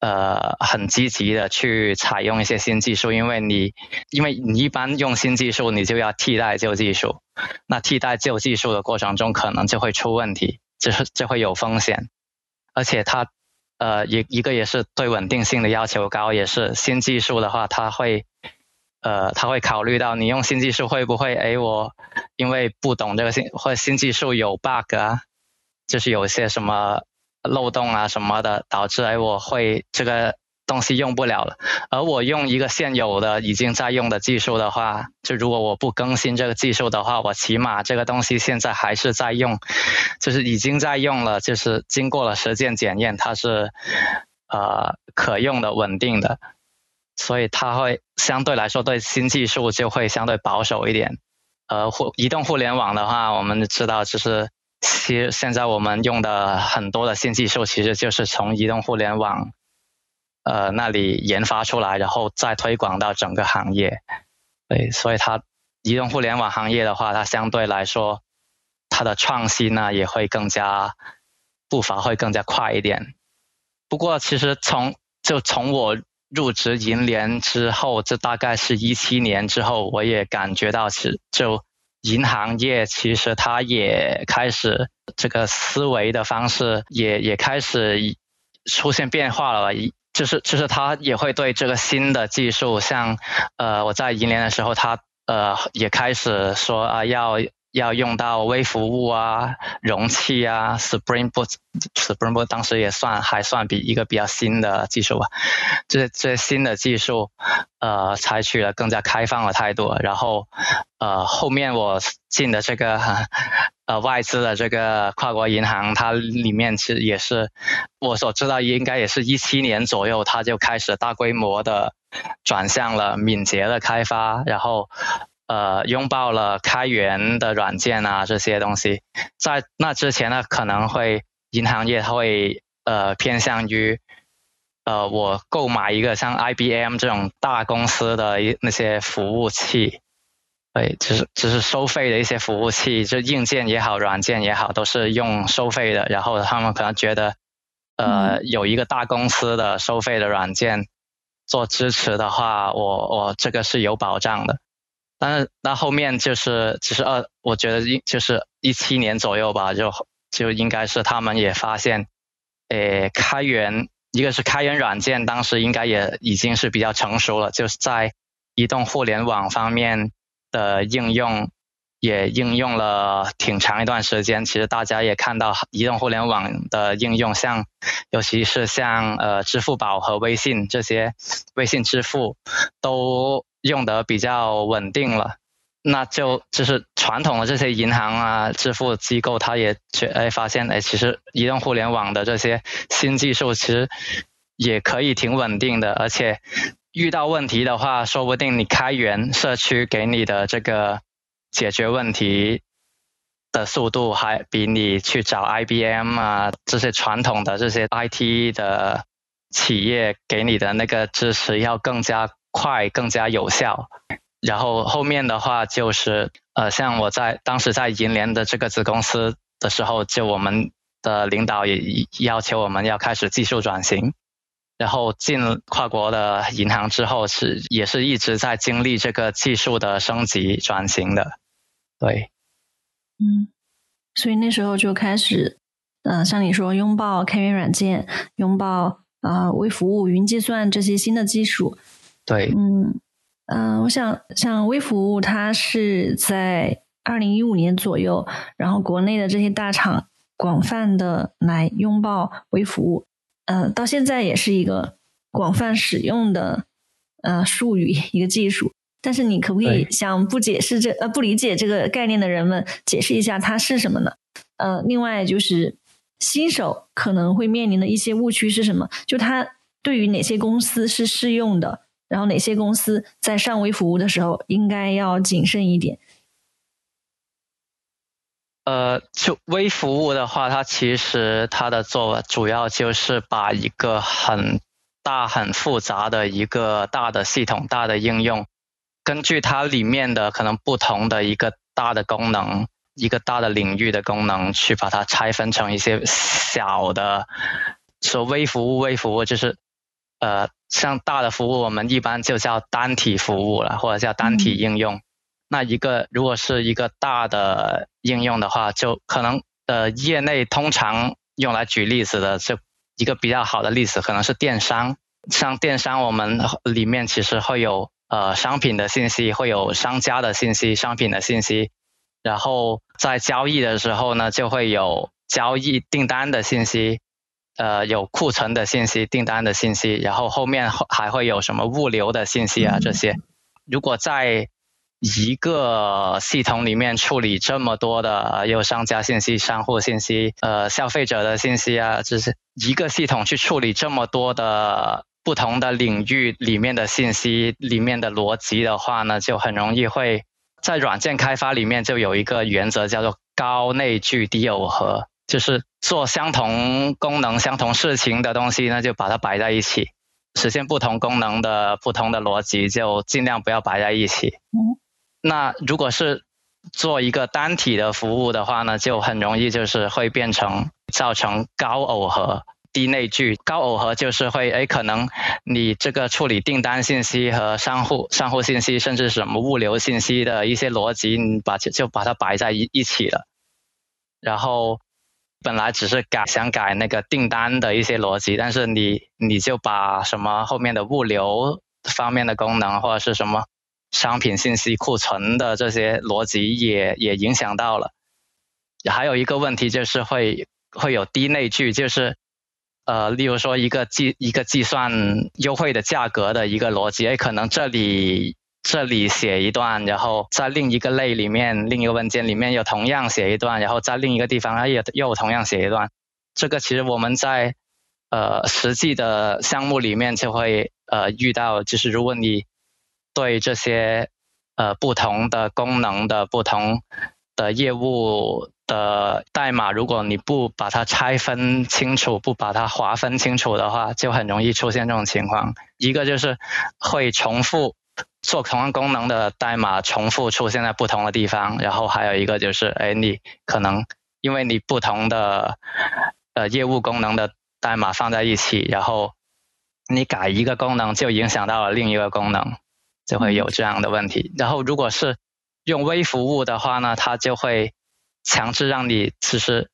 呃，很积极的去采用一些新技术，因为你，因为你一般用新技术，你就要替代旧技术，那替代旧技术的过程中，可能就会出问题，就是就会有风险，而且它，呃，一一个也是对稳定性的要求高，也是新技术的话，它会，呃，他会考虑到你用新技术会不会，哎，我因为不懂这个新或新技术有 bug 啊，就是有些什么。漏洞啊什么的，导致哎我会这个东西用不了了。而我用一个现有的已经在用的技术的话，就如果我不更新这个技术的话，我起码这个东西现在还是在用，就是已经在用了，就是经过了实践检验，它是呃可用的、稳定的，所以它会相对来说对新技术就会相对保守一点。呃，互移动互联网的话，我们知道就是。其实现在我们用的很多的新技术，其实就是从移动互联网，呃那里研发出来，然后再推广到整个行业。对，所以它移动互联网行业的话，它相对来说，它的创新呢也会更加步伐会更加快一点。不过，其实从就从我入职银联之后，这大概是一七年之后，我也感觉到是就。银行业其实它也开始这个思维的方式也也开始出现变化了，就是就是它也会对这个新的技术，像呃我在银联的时候，它呃也开始说啊要。要用到微服务啊，容器啊，Spring Boot，Spring Boot 当时也算还算比一个比较新的技术吧。这这新的技术，呃，采取了更加开放的态度。然后，呃，后面我进的这个呃外资的这个跨国银行，它里面其实也是我所知道，应该也是一七年左右，它就开始大规模的转向了敏捷的开发，然后。呃，拥抱了开源的软件啊，这些东西，在那之前呢，可能会银行业它会呃偏向于呃我购买一个像 IBM 这种大公司的一那些服务器，对，就是就是收费的一些服务器，就硬件也好，软件也好，都是用收费的。然后他们可能觉得，呃，有一个大公司的收费的软件做支持的话，我我这个是有保障的。但是那后面就是其实二，我觉得一就是一七年左右吧，就就应该是他们也发现，诶，开源一个是开源软件，当时应该也已经是比较成熟了，就是在移动互联网方面的应用也应用了挺长一段时间。其实大家也看到移动互联网的应用，像尤其是像呃支付宝和微信这些微信支付都。用的比较稳定了，那就就是传统的这些银行啊、支付机构，它也觉哎发现哎，其实移动互联网的这些新技术其实也可以挺稳定的，而且遇到问题的话，说不定你开源社区给你的这个解决问题的速度，还比你去找 IBM 啊这些传统的这些 IT 的企业给你的那个支持要更加。快更加有效，然后后面的话就是，呃，像我在当时在银联的这个子公司的时候，就我们的领导也要求我们要开始技术转型，然后进跨国的银行之后是也是一直在经历这个技术的升级转型的，对，嗯，所以那时候就开始，嗯，像你说拥抱开源软件，拥抱啊微服务、云计算这些新的技术。对，嗯嗯，我想像微服务，它是在二零一五年左右，然后国内的这些大厂广泛的来拥抱微服务，呃，到现在也是一个广泛使用的呃术语，一个技术。但是你可不可以向不解释这呃不理解这个概念的人们解释一下它是什么呢？呃，另外就是新手可能会面临的一些误区是什么？就它对于哪些公司是适用的，然后哪些公司在上微服务的时候应该要谨慎一点。呃，就微服务的话，它其实它的做主要就是把一个很大很复杂的一个大的系统、大的应用。根据它里面的可能不同的一个大的功能，一个大的领域的功能，去把它拆分成一些小的，说微服务，微服务就是，呃，像大的服务，我们一般就叫单体服务了，或者叫单体应用。那一个如果是一个大的应用的话，就可能呃，业内通常用来举例子的，就一个比较好的例子可能是电商。像电商，我们里面其实会有。呃，商品的信息会有商家的信息，商品的信息，然后在交易的时候呢，就会有交易订单的信息，呃，有库存的信息，订单的信息，然后后面还会有什么物流的信息啊这些。如果在一个系统里面处理这么多的有商家信息、商户信息、呃消费者的信息啊，就是一个系统去处理这么多的。不同的领域里面的信息里面的逻辑的话呢，就很容易会在软件开发里面就有一个原则叫做高内聚低耦合，就是做相同功能、相同事情的东西那，就把它摆在一起，实现不同功能的不同的逻辑就尽量不要摆在一起。那如果是做一个单体的服务的话呢，就很容易就是会变成造成高耦合。低内聚高耦合就是会哎，可能你这个处理订单信息和商户商户信息，甚至什么物流信息的一些逻辑，你把就把它摆在一一起了。然后本来只是改想改那个订单的一些逻辑，但是你你就把什么后面的物流方面的功能或者是什么商品信息库存的这些逻辑也也影响到了。还有一个问题就是会会有低内聚，就是。呃，例如说一个计一个计算优惠的价格的一个逻辑，哎，可能这里这里写一段，然后在另一个类里面，另一个文件里面又同样写一段，然后在另一个地方它也又同样写一段。这个其实我们在呃实际的项目里面就会呃遇到，就是如果你对这些呃不同的功能的不同的业务。的代码，如果你不把它拆分清楚，不把它划分清楚的话，就很容易出现这种情况。一个就是会重复做同样功能的代码，重复出现在不同的地方。然后还有一个就是，哎，你可能因为你不同的呃业务功能的代码放在一起，然后你改一个功能就影响到了另一个功能，就会有这样的问题。然后如果是用微服务的话呢，它就会。强制让你，其实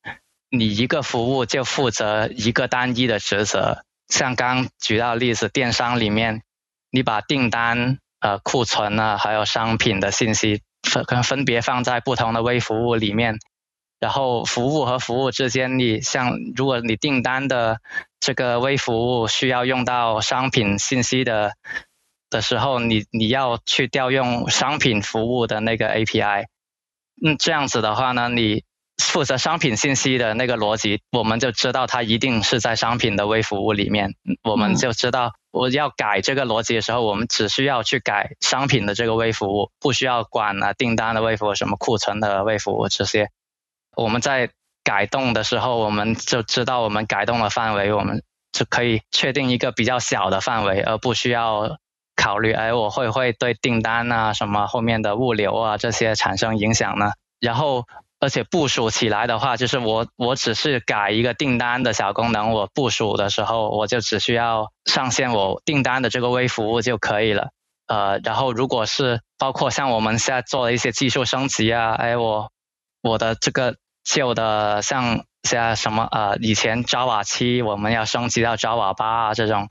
你一个服务就负责一个单一的职责。像刚举到例子，电商里面，你把订单、呃库存啊，还有商品的信息分跟分别放在不同的微服务里面，然后服务和服务之间，你像如果你订单的这个微服务需要用到商品信息的的时候，你你要去调用商品服务的那个 API。嗯，这样子的话呢，你负责商品信息的那个逻辑，我们就知道它一定是在商品的微服务里面。我们就知道我要改这个逻辑的时候，我们只需要去改商品的这个微服务，不需要管啊订单的微服务、什么库存的微服务这些。我们在改动的时候，我们就知道我们改动的范围，我们就可以确定一个比较小的范围，而不需要。考虑哎，我会不会对订单啊、什么后面的物流啊这些产生影响呢？然后，而且部署起来的话，就是我我只是改一个订单的小功能，我部署的时候我就只需要上线我订单的这个微服务就可以了。呃，然后如果是包括像我们现在做的一些技术升级啊，哎，我我的这个旧的像现在什么呃以前 Java 七我们要升级到 Java 八啊这种。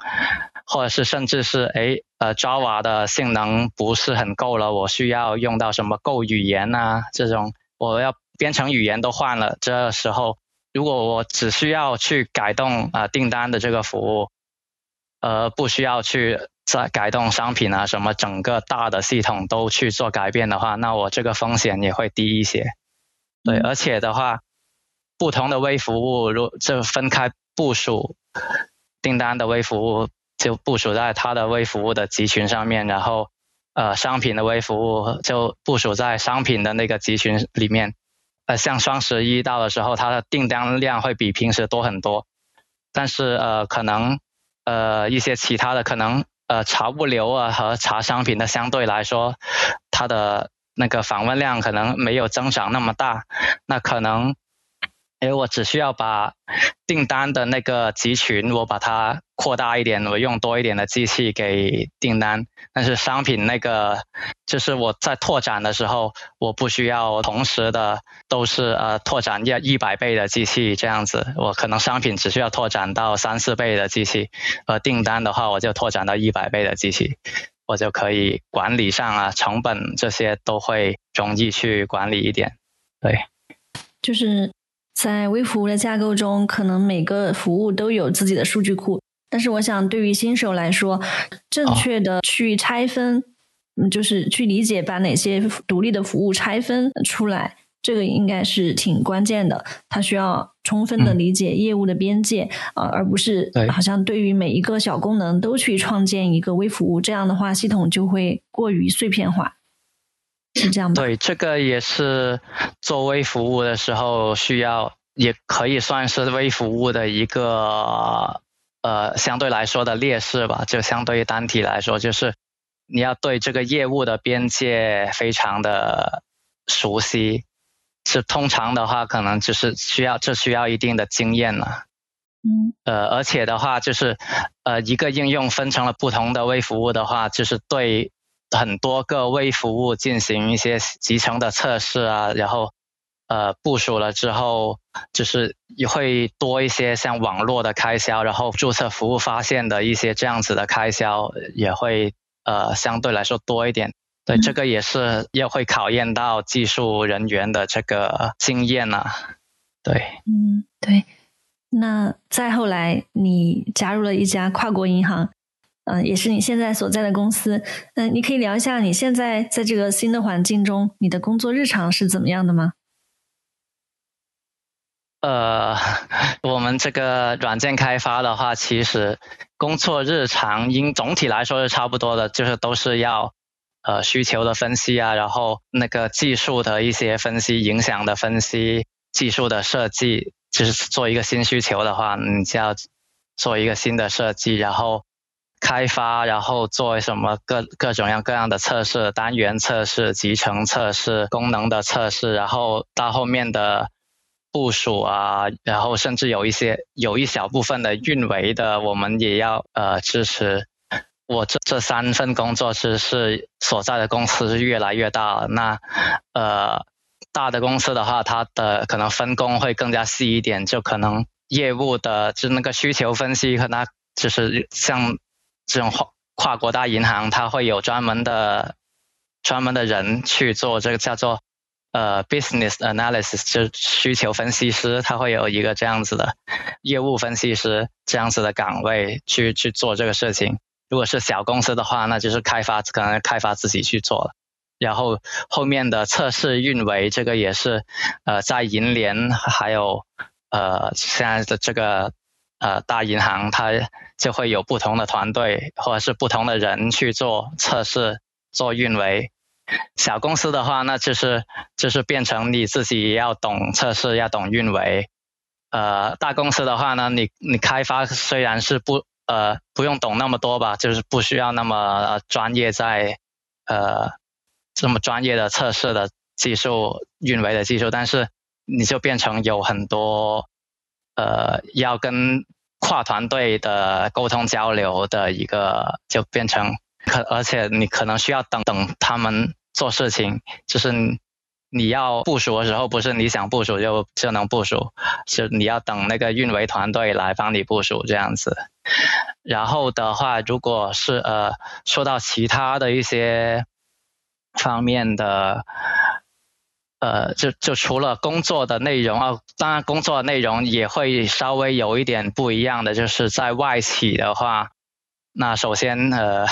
或者是甚至是哎呃 Java 的性能不是很够了，我需要用到什么 Go 语言啊这种，我要编程语言都换了，这时候如果我只需要去改动啊订单的这个服务，呃，不需要去再改动商品啊什么，整个大的系统都去做改变的话，那我这个风险也会低一些。对，而且的话，不同的微服务，如这分开部署订单的微服务，就部署在它的微服务的集群上面，然后呃商品的微服务就部署在商品的那个集群里面。呃，像双十一到的时候，它的订单量会比平时多很多，但是呃，可能呃一些其他的可能呃查物流啊和查商品的相对来说，它的那个访问量可能没有增长那么大，那可能。因为我只需要把订单的那个集群，我把它扩大一点，我用多一点的机器给订单。但是商品那个，就是我在拓展的时候，我不需要同时的都是呃拓展一一百倍的机器这样子。我可能商品只需要拓展到三四倍的机器，而订单的话，我就拓展到一百倍的机器，我就可以管理上啊成本这些都会容易去管理一点。对，就是。在微服务的架构中，可能每个服务都有自己的数据库。但是，我想对于新手来说，正确的去拆分，嗯，就是去理解把哪些独立的服务拆分出来，这个应该是挺关键的。它需要充分的理解业务的边界啊，而不是好像对于每一个小功能都去创建一个微服务。这样的话，系统就会过于碎片化。是这样吗对，这个也是做微服务的时候需要，也可以算是微服务的一个呃相对来说的劣势吧。就相对于单体来说，就是你要对这个业务的边界非常的熟悉。是通常的话，可能就是需要这需要一定的经验了。嗯。呃，而且的话，就是呃一个应用分成了不同的微服务的话，就是对。很多个微服务进行一些集成的测试啊，然后呃部署了之后，就是也会多一些像网络的开销，然后注册服务发现的一些这样子的开销也会呃相对来说多一点。对，这个也是要会考验到技术人员的这个经验呐。对，嗯，对。那再后来，你加入了一家跨国银行。嗯，也是你现在所在的公司。嗯，你可以聊一下你现在在这个新的环境中，你的工作日常是怎么样的吗？呃，<laughs> 我们这个软件开发的话，其实工作日常应总体来说是差不多的，就是都是要呃需求的分析啊，然后那个技术的一些分析、影响的分析、技术的设计，就是做一个新需求的话，你就要做一个新的设计，然后。开发，然后做什么各各种各样各样的测试，单元测试、集成测试、功能的测试，然后到后面的部署啊，然后甚至有一些有一小部分的运维的，我们也要呃支持。我这这三份工作是是所在的公司是越来越大，那呃大的公司的话，它的可能分工会更加细一点，就可能业务的就那个需求分析和那就是像。这种跨跨国大银行，它会有专门的专门的人去做这个叫做呃 business analysis，就需求分析师，他会有一个这样子的业务分析师这样子的岗位去去做这个事情。如果是小公司的话，那就是开发可能开发自己去做了。然后后面的测试运维，这个也是呃在银联还有呃现在的这个。呃，大银行它就会有不同的团队或者是不同的人去做测试、做运维。小公司的话，那就是就是变成你自己要懂测试，要懂运维。呃，大公司的话呢，你你开发虽然是不呃不用懂那么多吧，就是不需要那么专业在呃这么专业的测试的技术、运维的技术，但是你就变成有很多。呃，要跟跨团队的沟通交流的一个，就变成可，而且你可能需要等等他们做事情，就是你要部署的时候，不是你想部署就就能部署，是你要等那个运维团队来帮你部署这样子。然后的话，如果是呃说到其他的一些方面的。呃，就就除了工作的内容啊，当然工作内容也会稍微有一点不一样的，就是在外企的话，那首先呃，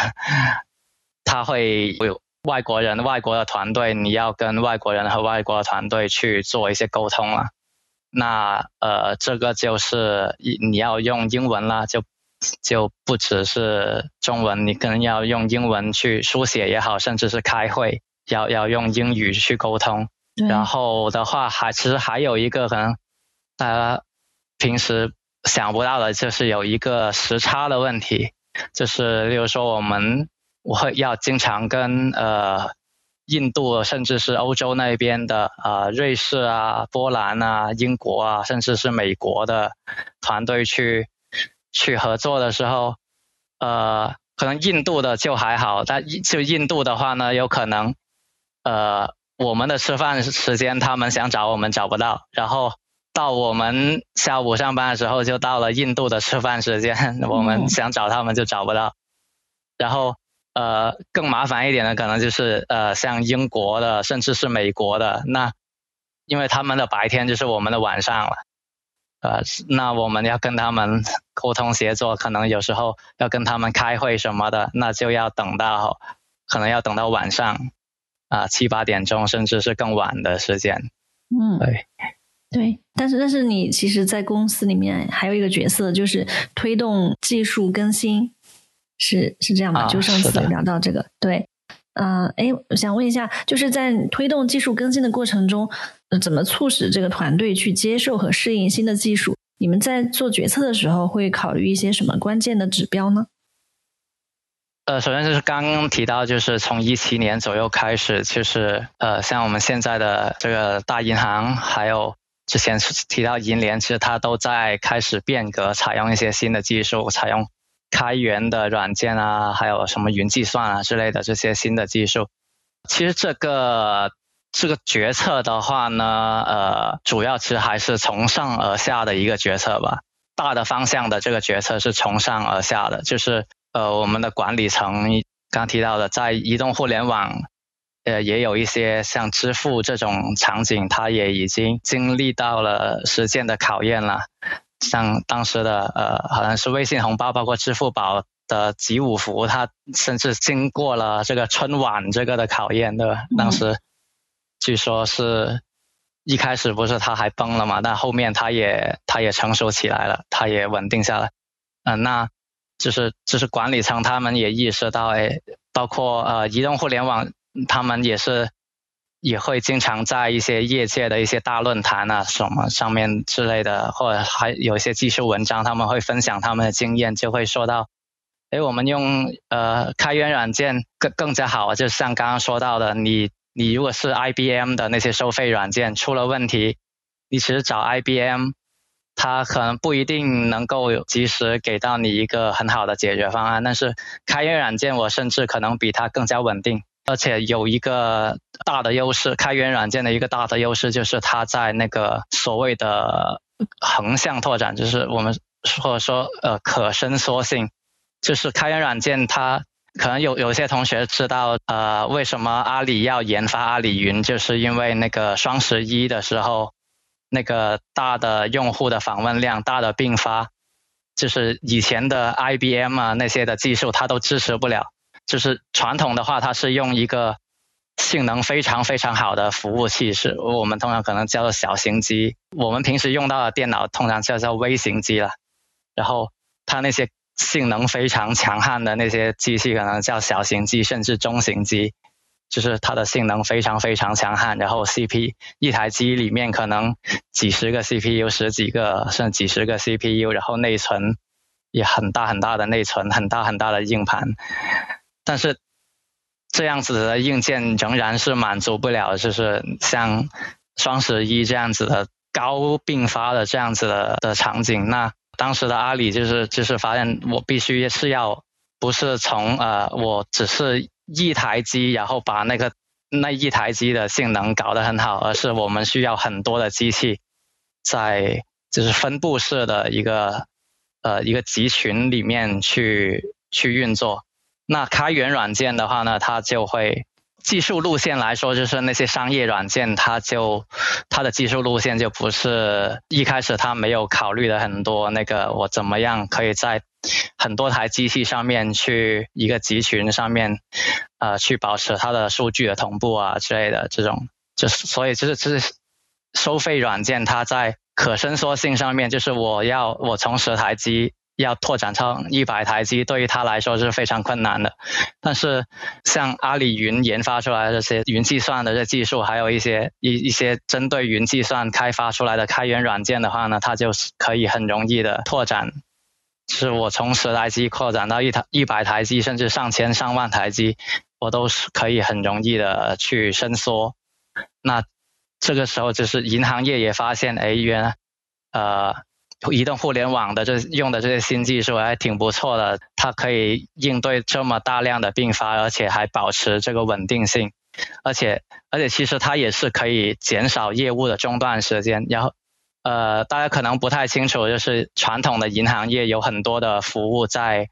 他会有外国人、外国的团队，你要跟外国人和外国的团队去做一些沟通了。那呃，这个就是你你要用英文啦，就就不只是中文，你可能要用英文去书写也好，甚至是开会要要用英语去沟通。然后的话，还其实还有一个可能大家平时想不到的，就是有一个时差的问题，就是例如说我们我会要经常跟呃。印度甚至是欧洲那边的啊，瑞士啊、波兰啊、英国啊，甚至是美国的团队去去合作的时候，呃，可能印度的就还好，但就印度的话呢，有可能呃，我们的吃饭时间他们想找我们找不到，然后到我们下午上班的时候就到了印度的吃饭时间，<laughs> 我们想找他们就找不到，然后。呃，更麻烦一点的可能就是呃，像英国的，甚至是美国的，那因为他们的白天就是我们的晚上了，呃，那我们要跟他们沟通协作，可能有时候要跟他们开会什么的，那就要等到可能要等到晚上啊七八点钟，甚至是更晚的时间。嗯，对，对，但是但是你其实，在公司里面还有一个角色，就是推动技术更新。是是这样吧？就上次聊到这个，对，呃，哎，我想问一下，就是在推动技术更新的过程中，怎么促使这个团队去接受和适应新的技术？你们在做决策的时候会考虑一些什么关键的指标呢？呃，首先就是刚刚提到，就是从一七年左右开始，就是呃，像我们现在的这个大银行，还有之前提到银联，其实它都在开始变革，采用一些新的技术，采用。开源的软件啊，还有什么云计算啊之类的这些新的技术，其实这个这个决策的话呢，呃，主要其实还是从上而下的一个决策吧。大的方向的这个决策是从上而下的，就是呃，我们的管理层刚提到的，在移动互联网，呃，也有一些像支付这种场景，它也已经经历到了实践的考验了。像当时的呃，好像是微信红包，包括支付宝的集五福，它甚至经过了这个春晚这个的考验，对吧？当时据说是一开始不是它还崩了嘛，但后面它也它也成熟起来了，它也稳定下来。嗯，那就是就是管理层他们也意识到，哎，包括呃移动互联网，他们也是。也会经常在一些业界的一些大论坛啊什么上面之类的，或者还有一些技术文章，他们会分享他们的经验，就会说到，哎，我们用呃开源软件更更加好，就像刚刚说到的，你你如果是 IBM 的那些收费软件出了问题，你其实找 IBM，它可能不一定能够及时给到你一个很好的解决方案，但是开源软件我甚至可能比它更加稳定。而且有一个大的优势，开源软件的一个大的优势就是它在那个所谓的横向拓展，就是我们或者说呃可伸缩性，就是开源软件它可能有有些同学知道呃为什么阿里要研发阿里云，就是因为那个双十一的时候那个大的用户的访问量、大的并发，就是以前的 IBM 啊那些的技术它都支持不了。就是传统的话，它是用一个性能非常非常好的服务器，是我们通常可能叫做小型机。我们平时用到的电脑通常叫做微型机了。然后它那些性能非常强悍的那些机器，可能叫小型机，甚至中型机。就是它的性能非常非常强悍，然后 CP 一台机里面可能几十个 CPU，十几个甚至几十个 CPU，然后内存也很大很大的内存，很大很大的硬盘。但是这样子的硬件仍然是满足不了，就是像双十一这样子的高并发的这样子的的场景。那当时的阿里就是就是发现，我必须是要不是从呃，我只是一台机，然后把那个那一台机的性能搞得很好，而是我们需要很多的机器在就是分布式的一个呃一个集群里面去去运作。那开源软件的话呢，它就会技术路线来说，就是那些商业软件，它就它的技术路线就不是一开始它没有考虑的很多那个我怎么样可以在很多台机器上面去一个集群上面，呃，去保持它的数据的同步啊之类的这种，就是所以就是就是收费软件它在可伸缩性上面，就是我要我从十台机。要拓展成一百台机，对于它来说是非常困难的。但是，像阿里云研发出来的这些云计算的这技术，还有一些一一些针对云计算开发出来的开源软件的话呢，它就是可以很容易的拓展。是我从十台机扩展到一台一百台机，甚至上千上万台机，我都是可以很容易的去伸缩。那这个时候，就是银行业也发现，哎，原来呃。移动互联网的这用的这些新技术还挺不错的，它可以应对这么大量的并发，而且还保持这个稳定性，而且而且其实它也是可以减少业务的中断时间。然后呃，大家可能不太清楚，就是传统的银行业有很多的服务在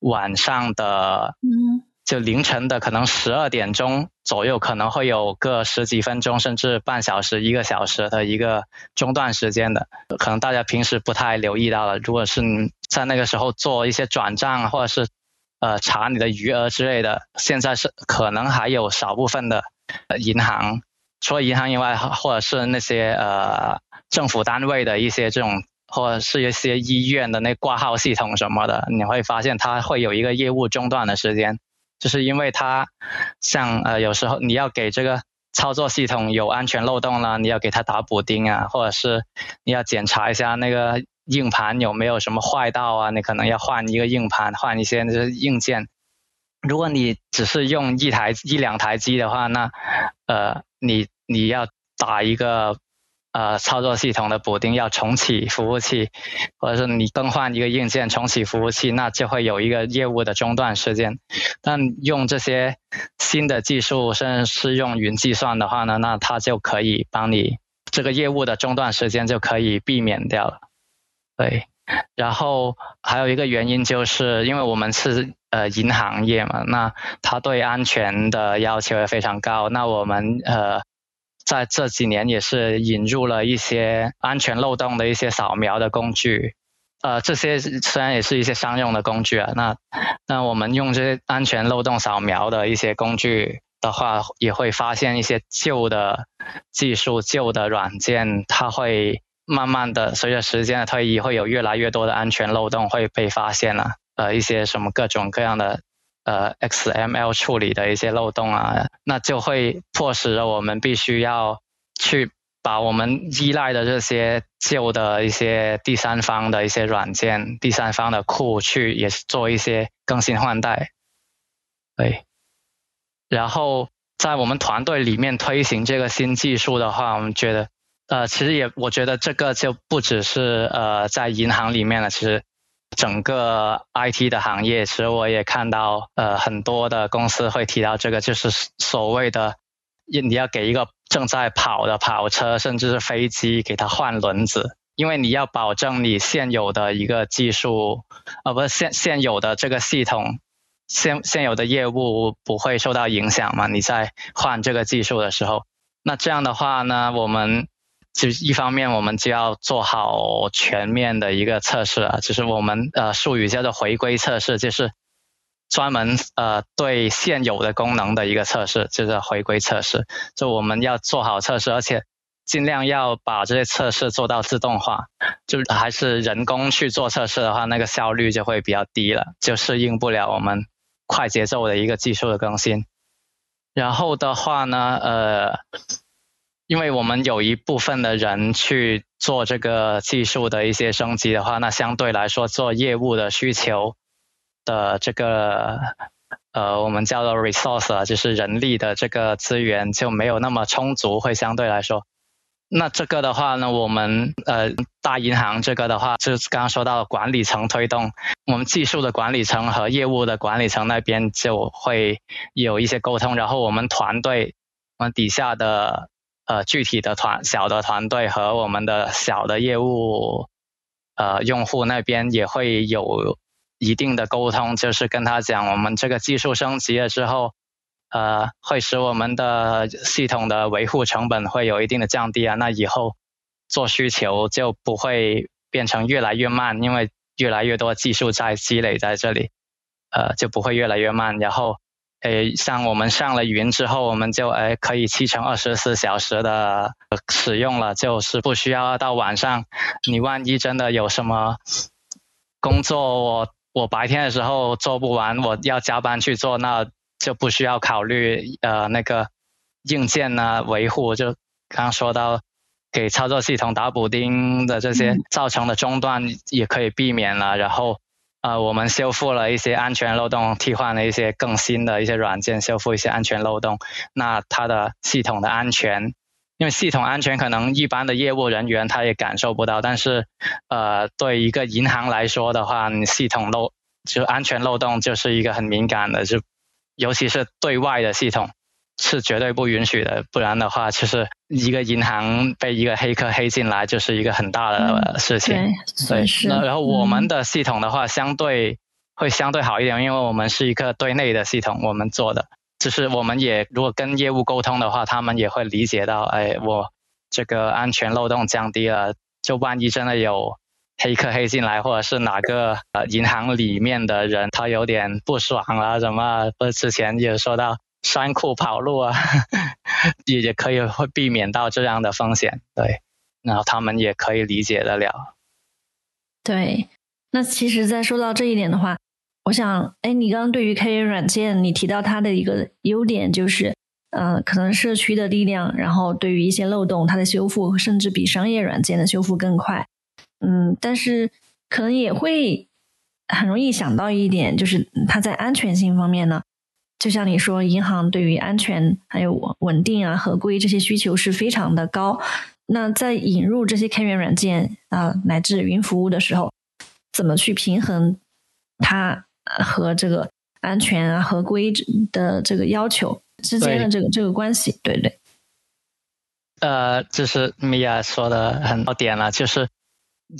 晚上的。嗯。就凌晨的可能十二点钟左右，可能会有个十几分钟，甚至半小时、一个小时的一个中断时间的，可能大家平时不太留意到了。如果是在那个时候做一些转账，或者是呃查你的余额之类的，现在是可能还有少部分的银行，除了银行以外，或者是那些呃政府单位的一些这种，或者是一些医院的那挂号系统什么的，你会发现它会有一个业务中断的时间。就是因为它像呃有时候你要给这个操作系统有安全漏洞了，你要给它打补丁啊，或者是你要检查一下那个硬盘有没有什么坏道啊，你可能要换一个硬盘，换一些就是硬件。如果你只是用一台一两台机的话，那呃你你要打一个。呃，操作系统的补丁要重启服务器，或者是你更换一个硬件重启服务器，那就会有一个业务的中断时间。但用这些新的技术，甚至是用云计算的话呢，那它就可以帮你这个业务的中断时间就可以避免掉了。对，然后还有一个原因就是因为我们是呃银行业嘛，那它对安全的要求也非常高。那我们呃。在这几年也是引入了一些安全漏洞的一些扫描的工具，呃，这些虽然也是一些商用的工具啊，那那我们用这些安全漏洞扫描的一些工具的话，也会发现一些旧的技术、旧的软件，它会慢慢的随着时间的推移，会有越来越多的安全漏洞会被发现了，呃，一些什么各种各样的。呃，XML 处理的一些漏洞啊，那就会迫使着我们必须要去把我们依赖的这些旧的一些第三方的一些软件、第三方的库去也是做一些更新换代。对。然后在我们团队里面推行这个新技术的话，我们觉得，呃，其实也我觉得这个就不只是呃在银行里面了，其实。整个 IT 的行业，其实我也看到，呃，很多的公司会提到这个，就是所谓的，你要给一个正在跑的跑车，甚至是飞机，给它换轮子，因为你要保证你现有的一个技术，呃，不是现现有的这个系统，现现有的业务不会受到影响嘛？你在换这个技术的时候，那这样的话呢，我们。就一方面，我们就要做好全面的一个测试啊，就是我们呃术语叫做回归测试，就是专门呃对现有的功能的一个测试，就是回归测试。就我们要做好测试，而且尽量要把这些测试做到自动化。就还是人工去做测试的话，那个效率就会比较低了，就适应不了我们快节奏的一个技术的更新。然后的话呢，呃。因为我们有一部分的人去做这个技术的一些升级的话，那相对来说做业务的需求的这个呃，我们叫做 resource 啊，就是人力的这个资源就没有那么充足，会相对来说。那这个的话呢，我们呃大银行这个的话，就是刚刚说到管理层推动，我们技术的管理层和业务的管理层那边就会有一些沟通，然后我们团队我们底下的。呃，具体的团小的团队和我们的小的业务，呃，用户那边也会有一定的沟通，就是跟他讲，我们这个技术升级了之后，呃，会使我们的系统的维护成本会有一定的降低啊。那以后做需求就不会变成越来越慢，因为越来越多技术在积累在这里，呃，就不会越来越慢。然后，诶，像我们上了云之后，我们就诶可以七乘二十四小时的使用了，就是不需要到晚上。你万一真的有什么工作，我我白天的时候做不完，我要加班去做，那就不需要考虑呃那个硬件呢维护。就刚刚说到。给操作系统打补丁的这些造成的中断也可以避免了，然后，呃，我们修复了一些安全漏洞，替换了一些更新的一些软件，修复一些安全漏洞。那它的系统的安全，因为系统安全可能一般的业务人员他也感受不到，但是，呃，对一个银行来说的话，你系统漏就安全漏洞就是一个很敏感的，就尤其是对外的系统。是绝对不允许的，不然的话，就是一个银行被一个黑客黑进来，就是一个很大的事情。对，那然后我们的系统的话，相对会相对好一点，因为我们是一个对内的系统，我们做的，就是我们也如果跟业务沟通的话，他们也会理解到，哎，我这个安全漏洞降低了，就万一真的有黑客黑进来，或者是哪个呃银行里面的人他有点不爽了，什么，不是之前也说到。山库跑路啊，<laughs> 也也可以会避免到这样的风险，对，然后他们也可以理解得了。对，那其实，在说到这一点的话，我想，哎，你刚刚对于开源软件，你提到它的一个优点就是，呃，可能社区的力量，然后对于一些漏洞，它的修复甚至比商业软件的修复更快。嗯，但是可能也会很容易想到一点，就是它在安全性方面呢。就像你说，银行对于安全还有稳定啊、合规这些需求是非常的高。那在引入这些开源软件啊，乃至云服务的时候，怎么去平衡它和这个安全啊、合规的这个要求之间的这个这个关系？对对。呃，就是米娅说的很到点了，就是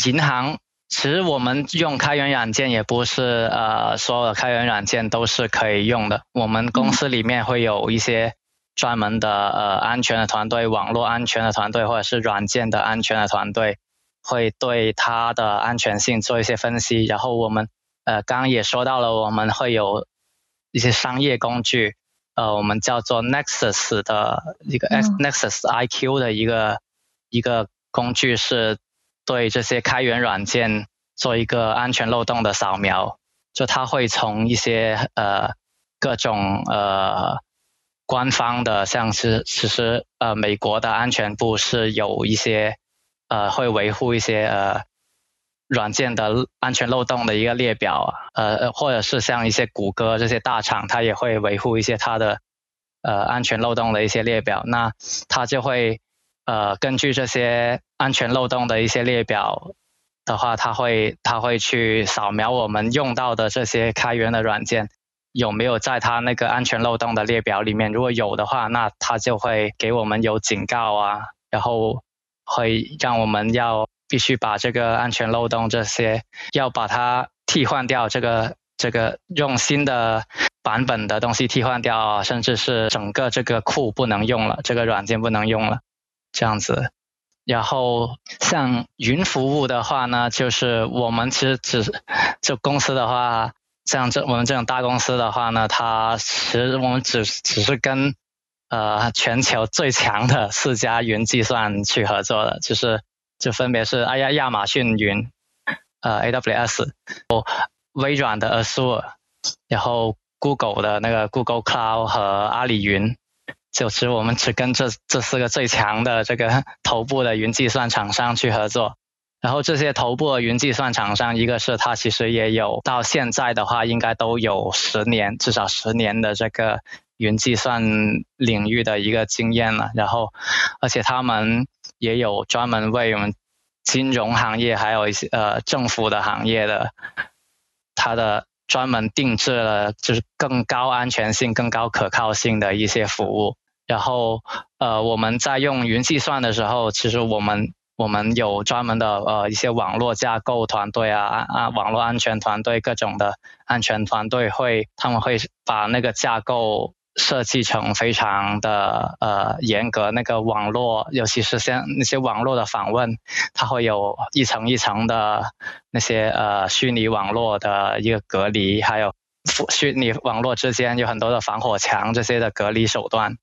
银行。其实我们用开源软件也不是呃所有的开源软件都是可以用的。我们公司里面会有一些专门的呃安全的团队、网络安全的团队，或者是软件的安全的团队，会对它的安全性做一些分析。然后我们呃刚刚也说到了，我们会有一些商业工具，呃我们叫做 Nexus 的一个 Nexus IQ 的一个一个工具是。对这些开源软件做一个安全漏洞的扫描，就它会从一些呃各种呃官方的，像是其实呃美国的安全部是有一些呃会维护一些呃软件的安全漏洞的一个列表，呃或者是像一些谷歌这些大厂，它也会维护一些它的呃安全漏洞的一些列表，那它就会。呃，根据这些安全漏洞的一些列表的话，它会它会去扫描我们用到的这些开源的软件有没有在它那个安全漏洞的列表里面。如果有的话，那它就会给我们有警告啊，然后会让我们要必须把这个安全漏洞这些要把它替换掉，这个这个用新的版本的东西替换掉，甚至是整个这个库不能用了，这个软件不能用了。这样子，然后像云服务的话呢，就是我们其实只就公司的话，像这我们这种大公司的话呢，它其实我们只只是跟呃全球最强的四家云计算去合作的，就是就分别是哎呀亚马逊云，呃 AWS，哦微软的 Azure，然后 Google 的那个 Google Cloud 和阿里云。就是我们只跟这 <laughs> 这四个最强的这个头部的云计算厂商去合作，然后这些头部的云计算厂商，一个是它其实也有到现在的话，应该都有十年至少十年的这个云计算领域的一个经验了，然后而且他们也有专门为我们金融行业还有一些呃政府的行业的，它的。专门定制了就是更高安全性、更高可靠性的一些服务。然后，呃，我们在用云计算的时候，其实我们我们有专门的呃一些网络架构团队啊啊，网络安全团队各种的安全团队会，他们会把那个架构设计成非常的呃严格，那个网络，尤其是像那些网络的访问，它会有一层一层的那些呃虚拟网络的一个隔离，还有虚拟网络之间有很多的防火墙这些的隔离手段，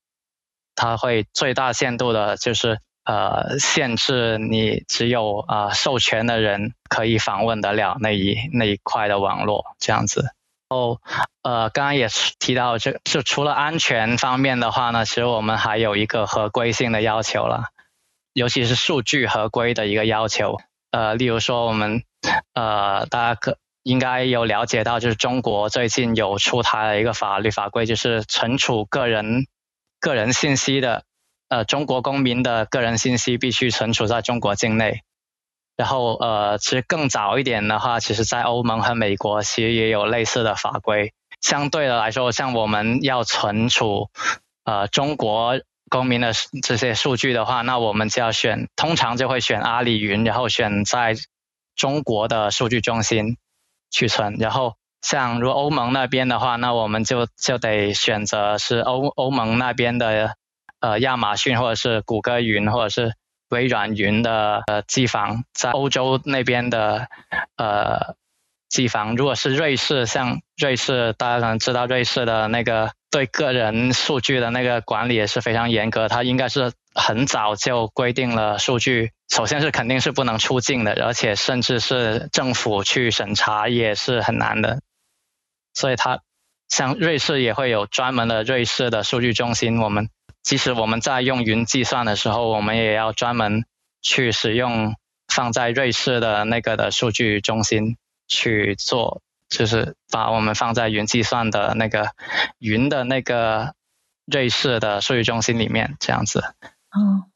它会最大限度的就是呃限制你只有啊授权的人可以访问得了那一那一块的网络这样子。后，呃，刚刚也提到，这就除了安全方面的话呢，其实我们还有一个合规性的要求了，尤其是数据合规的一个要求。呃，例如说，我们呃，大家可应该有了解到，就是中国最近有出台了一个法律法规，就是存储个人个人信息的，呃，中国公民的个人信息必须存储在中国境内。然后，呃，其实更早一点的话，其实，在欧盟和美国其实也有类似的法规。相对的来说，像我们要存储呃中国公民的这些数据的话，那我们就要选，通常就会选阿里云，然后选在中国的数据中心去存。然后，像如欧盟那边的话，那我们就就得选择是欧欧盟那边的呃亚马逊或者是谷歌云或者是。微软云的呃机房在欧洲那边的呃机房，如果是瑞士，像瑞士大家可能知道瑞士的那个对个人数据的那个管理也是非常严格，它应该是很早就规定了数据，首先是肯定是不能出境的，而且甚至是政府去审查也是很难的，所以它像瑞士也会有专门的瑞士的数据中心，我们。即使我们在用云计算的时候，我们也要专门去使用放在瑞士的那个的数据中心去做，就是把我们放在云计算的那个云的那个瑞士的数据中心里面，这样子。哦，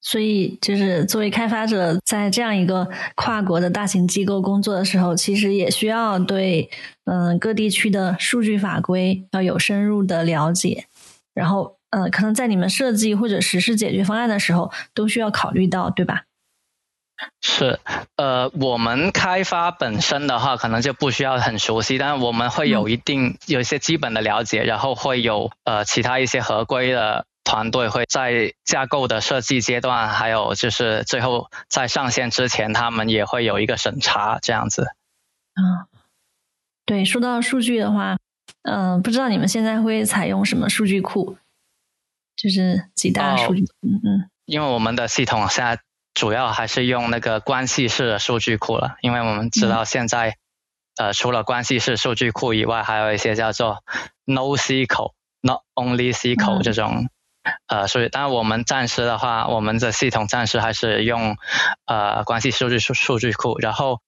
所以就是作为开发者，在这样一个跨国的大型机构工作的时候，其实也需要对嗯各地区的数据法规要有深入的了解，然后。呃，可能在你们设计或者实施解决方案的时候，都需要考虑到，对吧？是，呃，我们开发本身的话，可能就不需要很熟悉，但是我们会有一定有一些基本的了解，然后会有呃其他一些合规的团队会在架构的设计阶段，还有就是最后在上线之前，他们也会有一个审查这样子。嗯，对，说到数据的话，嗯，不知道你们现在会采用什么数据库？就是几大数据，嗯嗯，因为我们的系统现在主要还是用那个关系式的数据库了，因为我们知道现在，呃，除了关系式数据库以外，还有一些叫做 NoSQL、Not Only SQL 这种，呃，所以，当然我们暂时的话，我们的系统暂时还是用呃关系数据数数据库，然后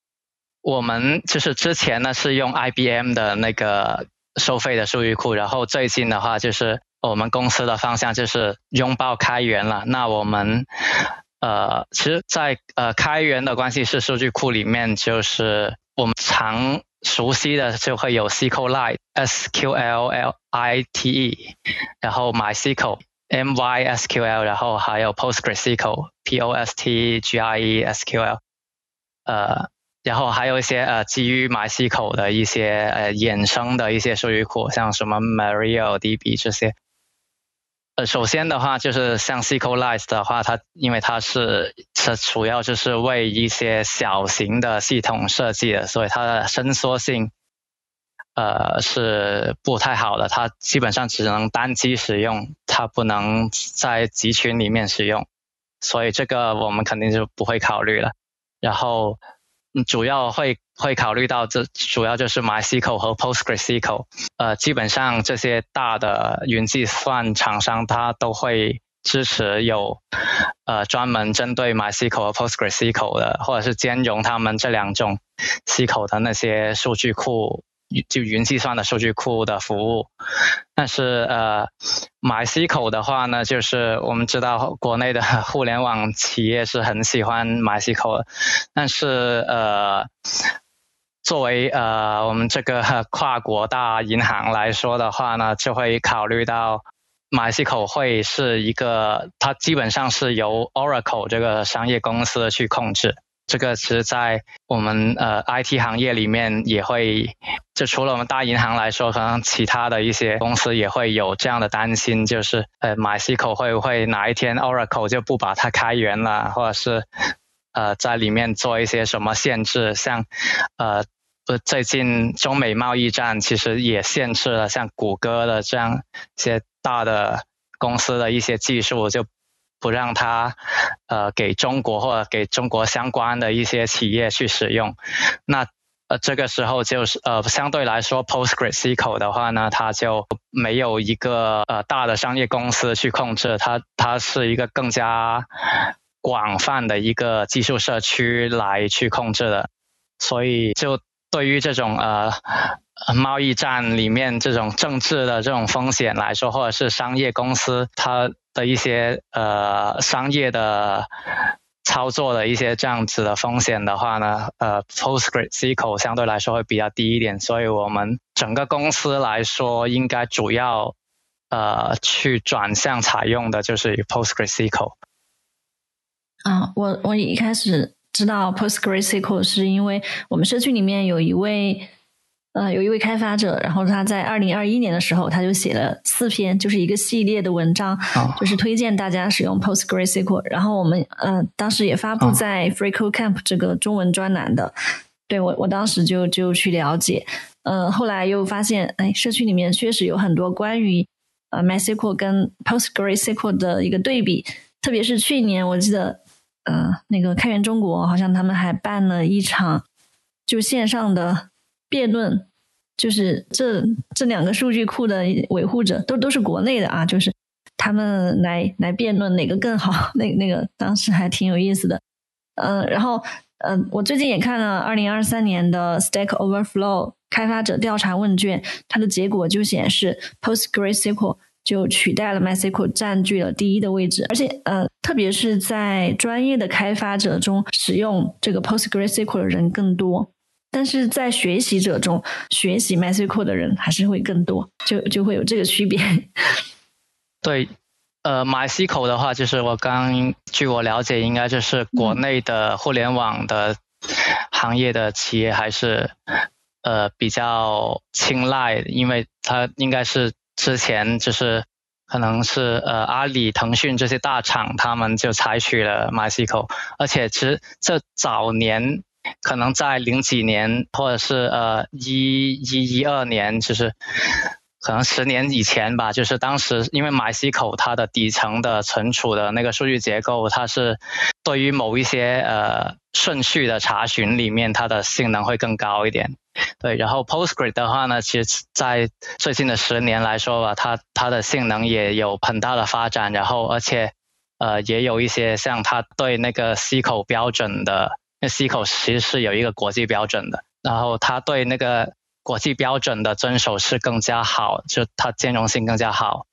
我们就是之前呢是用 IBM 的那个收费的数据库，然后最近的话就是。我们公司的方向就是拥抱开源了。那我们呃，其实，在呃开源的关系式数据库里面，就是我们常熟悉的就会有 SQLite、SQLite，然后 MySQL、MySQL，然后还有 PostgreSQL、PostgreSQL，呃，然后还有一些呃基于 MySQL 的一些呃衍生的一些数据库，像什么 MariaDB 这些。呃，首先的话就是像 SQLize 的话，它因为它是它主要就是为一些小型的系统设计的，所以它的伸缩性呃是不太好的，它基本上只能单机使用，它不能在集群里面使用，所以这个我们肯定就不会考虑了。然后主要会。会考虑到这主要就是 MySQL 和 PostgreSQL，呃，基本上这些大的云计算厂商它都会支持有呃专门针对 MySQL 和 PostgreSQL 的，或者是兼容他们这两种 SQL 的那些数据库。就云计算的数据库的服务，但是呃，MySQL 的话呢，就是我们知道国内的 <laughs> 互联网企业是很喜欢 MySQL，但是呃，作为呃我们这个 <laughs> 跨国大银行来说的话呢，就会考虑到 MySQL 会是一个，它基本上是由 Oracle 这个商业公司去控制。这个其实在我们呃 IT 行业里面也会，就除了我们大银行来说，可能其他的一些公司也会有这样的担心，就是呃 MySQL 会不会哪一天 Oracle 就不把它开源了，或者是呃在里面做一些什么限制，像呃不最近中美贸易战其实也限制了像谷歌的这样一些大的公司的一些技术就。不让它，呃，给中国或者给中国相关的一些企业去使用，那呃这个时候就是呃相对来说，PostgreSQL 的话呢，它就没有一个呃大的商业公司去控制它，它是一个更加广泛的一个技术社区来去控制的，所以就对于这种呃。贸易战里面这种政治的这种风险来说，或者是商业公司它的一些呃商业的操作的一些这样子的风险的话呢，呃，PostgreSQL 相对来说会比较低一点，所以我们整个公司来说，应该主要呃去转向采用的就是 PostgreSQL。啊，我我一开始知道 PostgreSQL 是因为我们社区里面有一位。呃，有一位开发者，然后他在二零二一年的时候，他就写了四篇，就是一个系列的文章，就是推荐大家使用 PostgreSQL。然后我们呃，当时也发布在 FreeCodeCamp 这个中文专栏的。对我，我当时就就去了解。呃，后来又发现，哎，社区里面确实有很多关于呃 MySQL 跟 PostgreSQL 的一个对比。特别是去年，我记得呃，那个开源中国好像他们还办了一场就线上的。辩论就是这这两个数据库的维护者都都是国内的啊，就是他们来来辩论哪个更好，那那个当时还挺有意思的。嗯，然后嗯，我最近也看了二零二三年的 Stack Overflow 开发者调查问卷，它的结果就显示 PostgreSQL 就取代了 MySQL，占据了第一的位置，而且呃，特别是在专业的开发者中，使用这个 PostgreSQL 的人更多。但是在学习者中，学习 MySQL 的人还是会更多，就就会有这个区别。<laughs> 对，呃，MySQL 的话，就是我刚据我了解，应该就是国内的互联网的行业的企业还是呃比较青睐，因为它应该是之前就是可能是呃阿里、腾讯这些大厂，他们就采取了 MySQL，而且其实这早年。可能在零几年，或者是呃一一一二年，就是可能十年以前吧。就是当时因为 MySQL 它的底层的存储的那个数据结构，它是对于某一些呃顺序的查询里面，它的性能会更高一点。对，然后 Postgre 的话呢，其实在最近的十年来说吧，它它的性能也有很大的发展，然后而且呃也有一些像它对那个 SQL 标准的。那 C 口其实是有一个国际标准的，然后它对那个国际标准的遵守是更加好，就它兼容性更加好。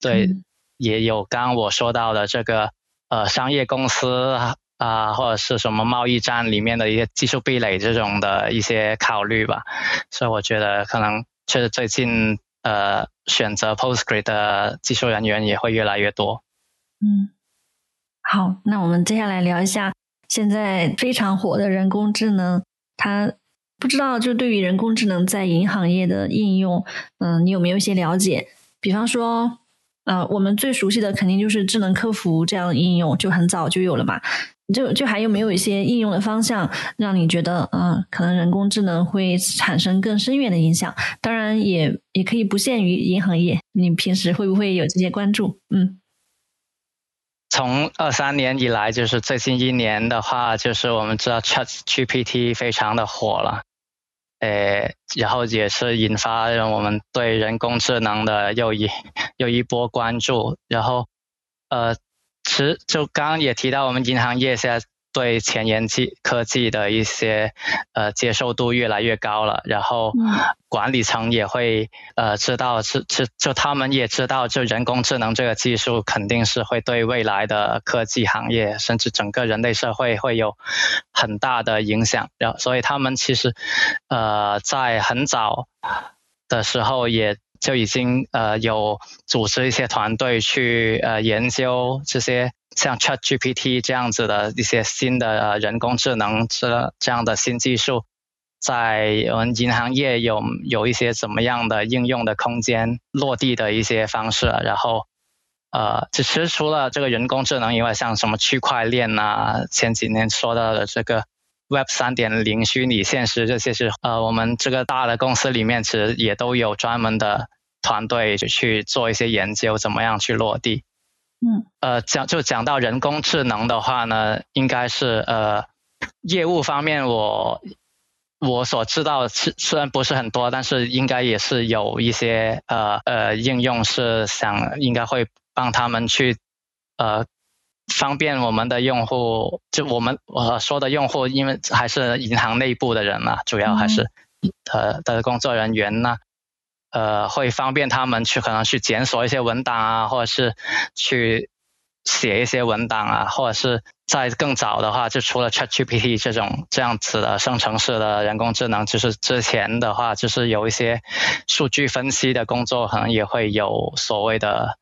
对，也有刚刚我说到的这个呃商业公司啊，或者是什么贸易战里面的一些技术壁垒这种的一些考虑吧。所以我觉得可能确实最近呃选择 PostgreSQL 的技术人员也会越来越多。嗯，好，那我们接下来聊一下。现在非常火的人工智能，它不知道就对于人工智能在银行业的应用，嗯，你有没有一些了解？比方说，呃，我们最熟悉的肯定就是智能客服这样的应用，就很早就有了嘛。就就还有没有一些应用的方向，让你觉得，嗯，可能人工智能会产生更深远的影响？当然，也也可以不限于银行业。你平时会不会有这些关注？嗯。从二三年以来，就是最近一年的话，就是我们知道 Chat GPT 非常的火了，呃，然后也是引发了我们对人工智能的又一 <laughs> 又一波关注，然后，呃，其实就刚刚也提到，我们银行业现在。对前沿技科技的一些呃接受度越来越高了，然后管理层也会呃知道是是就他们也知道，就人工智能这个技术肯定是会对未来的科技行业甚至整个人类社会会有很大的影响，然后所以他们其实呃在很早的时候也。就已经呃有组织一些团队去呃研究这些像 Chat GPT 这样子的一些新的人工智能这这样的新技术，在我们银行业有有一些怎么样的应用的空间、落地的一些方式，然后呃，其实除了这个人工智能以外，像什么区块链呐，前几年说到的这个。Web 三点零、虚拟现实这些是呃，我们这个大的公司里面其实也都有专门的团队就去做一些研究，怎么样去落地。嗯，呃，讲就讲到人工智能的话呢，应该是呃，业务方面我我所知道是虽然不是很多，但是应该也是有一些呃呃应用是想应该会帮他们去呃。方便我们的用户，就我们我说的用户，因为还是银行内部的人嘛，主要还是呃的工作人员呢，呃，会方便他们去可能去检索一些文档啊，或者是去写一些文档啊，或者是在更早的话，就除了 ChatGPT 这种这样子的生成式的人工智能，就是之前的话，就是有一些数据分析的工作，可能也会有所谓的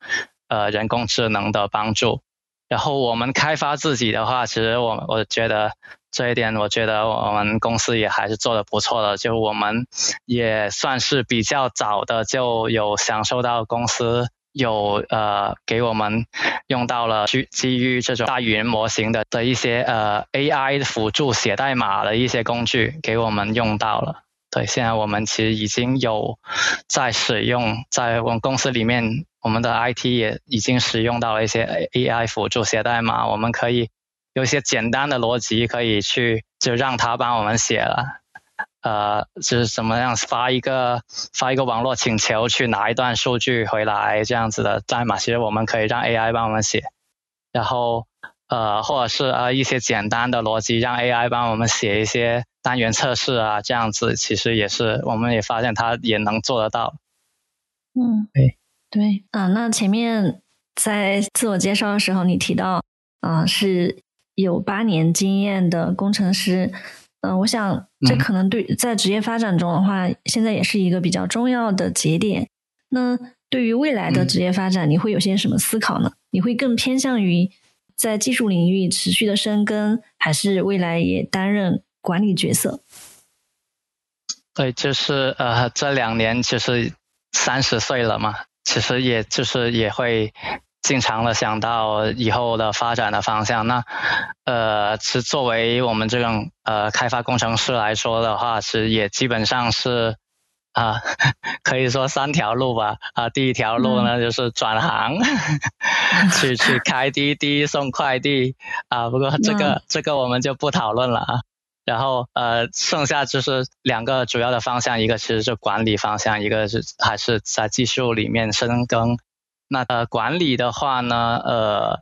呃人工智能的帮助。然后我们开发自己的话，其实我我觉得这一点，我觉得我们公司也还是做的不错的。就我们也算是比较早的就有享受到公司有呃给我们用到了基基于这种大语言模型的的一些呃 AI 辅助写代码的一些工具给我们用到了。对，现在我们其实已经有在使用，在我们公司里面。我们的 IT 也已经使用到了一些 AI 辅助写代码，我们可以有一些简单的逻辑可以去就让他帮我们写了，呃，就是怎么样发一个发一个网络请求去拿一段数据回来这样子的代码，其实我们可以让 AI 帮我们写，然后呃或者是呃一些简单的逻辑让 AI 帮我们写一些单元测试啊，这样子其实也是我们也发现它也能做得到。嗯，对。对啊，那前面在自我介绍的时候，你提到啊是有八年经验的工程师，嗯，我想这可能对在职业发展中的话，现在也是一个比较重要的节点。那对于未来的职业发展，你会有些什么思考呢？你会更偏向于在技术领域持续的深耕，还是未来也担任管理角色？对，就是呃，这两年其实三十岁了嘛。其实也就是也会经常的想到以后的发展的方向。那呃，是作为我们这种呃开发工程师来说的话，是也基本上是啊，<laughs> 可以说三条路吧。啊，第一条路呢就是转行，<laughs> 去去开滴滴送快递啊。不过这个这个我们就不讨论了啊。然后呃，剩下就是两个主要的方向，一个其实是管理方向，一个是还是在技术里面深耕。那呃，管理的话呢，呃，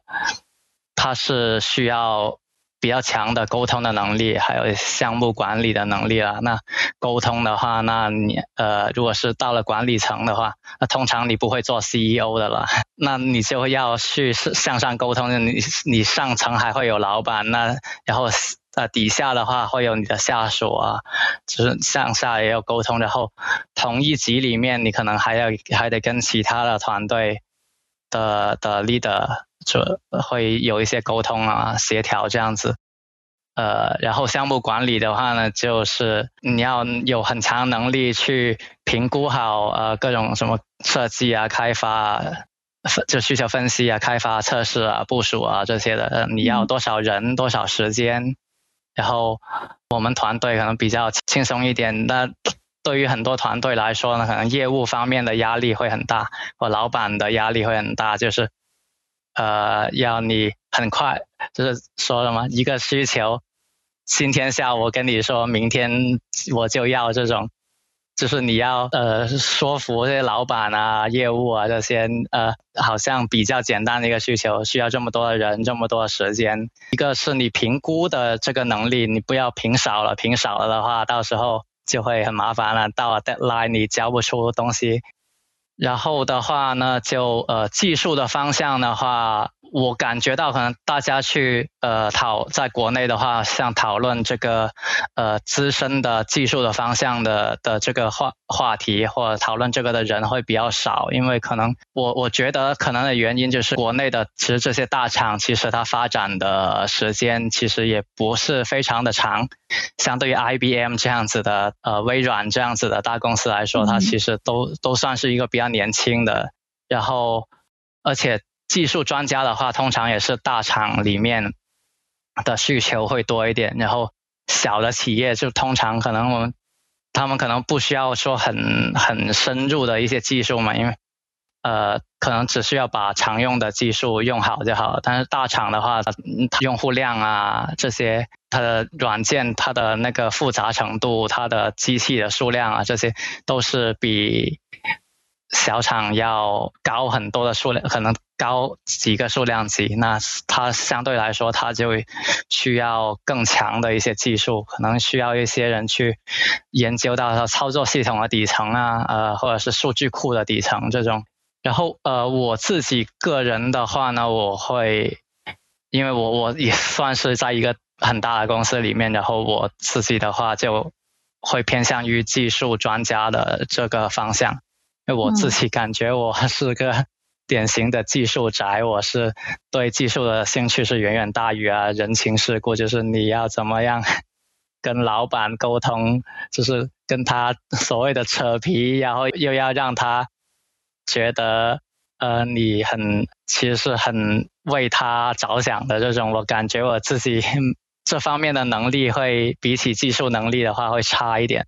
它是需要比较强的沟通的能力，还有项目管理的能力了。那沟通的话，那你呃，如果是到了管理层的话，那通常你不会做 CEO 的了，那你就要去向上沟通。你你上层还会有老板，那然后。呃，底下的话会有你的下属啊，就是向下也有沟通。然后同一级里面，你可能还要还得跟其他的团队的的 leader 就会有一些沟通啊、协调这样子。呃，然后项目管理的话呢，就是你要有很强能力去评估好呃各种什么设计啊、开发、就需求分析啊、开发、测试啊、部署啊这些的。你要多少人、多少时间？然后我们团队可能比较轻松一点，那对于很多团队来说呢，可能业务方面的压力会很大，或老板的压力会很大，就是呃要你很快，就是说了嘛，一个需求，今天下午我跟你说明天我就要这种。就是你要呃说服这些老板啊、业务啊这些呃，好像比较简单的一个需求，需要这么多的人、这么多的时间。一个是你评估的这个能力，你不要评少了，评少了的话，到时候就会很麻烦了。到了 deadline 你交不出东西。然后的话呢，就呃技术的方向的话，我感觉到可能大家去呃讨在国内的话，像讨论这个呃资深的技术的方向的的这个话话题，或者讨论这个的人会比较少，因为可能我我觉得可能的原因就是国内的其实这些大厂其实它发展的时间其实也不是非常的长，相对于 IBM 这样子的呃微软这样子的大公司来说，它其实都都算是一个比较年轻的，然后而且。技术专家的话，通常也是大厂里面的需求会多一点，然后小的企业就通常可能我们他们可能不需要说很很深入的一些技术嘛，因为呃可能只需要把常用的技术用好就好。但是大厂的话，它用户量啊这些，它的软件它的那个复杂程度，它的机器的数量啊，这些都是比。小厂要高很多的数量，可能高几个数量级，那它相对来说，它就需要更强的一些技术，可能需要一些人去研究到它操作系统的底层啊，呃，或者是数据库的底层这种。然后，呃，我自己个人的话呢，我会，因为我我也算是在一个很大的公司里面，然后我自己的话就会偏向于技术专家的这个方向。因为我自己感觉我是个典型的技术宅，我是对技术的兴趣是远远大于啊人情世故，就是你要怎么样跟老板沟通，就是跟他所谓的扯皮，然后又要让他觉得呃你很其实是很为他着想的这种，我感觉我自己 <laughs> 这方面的能力会比起技术能力的话会差一点。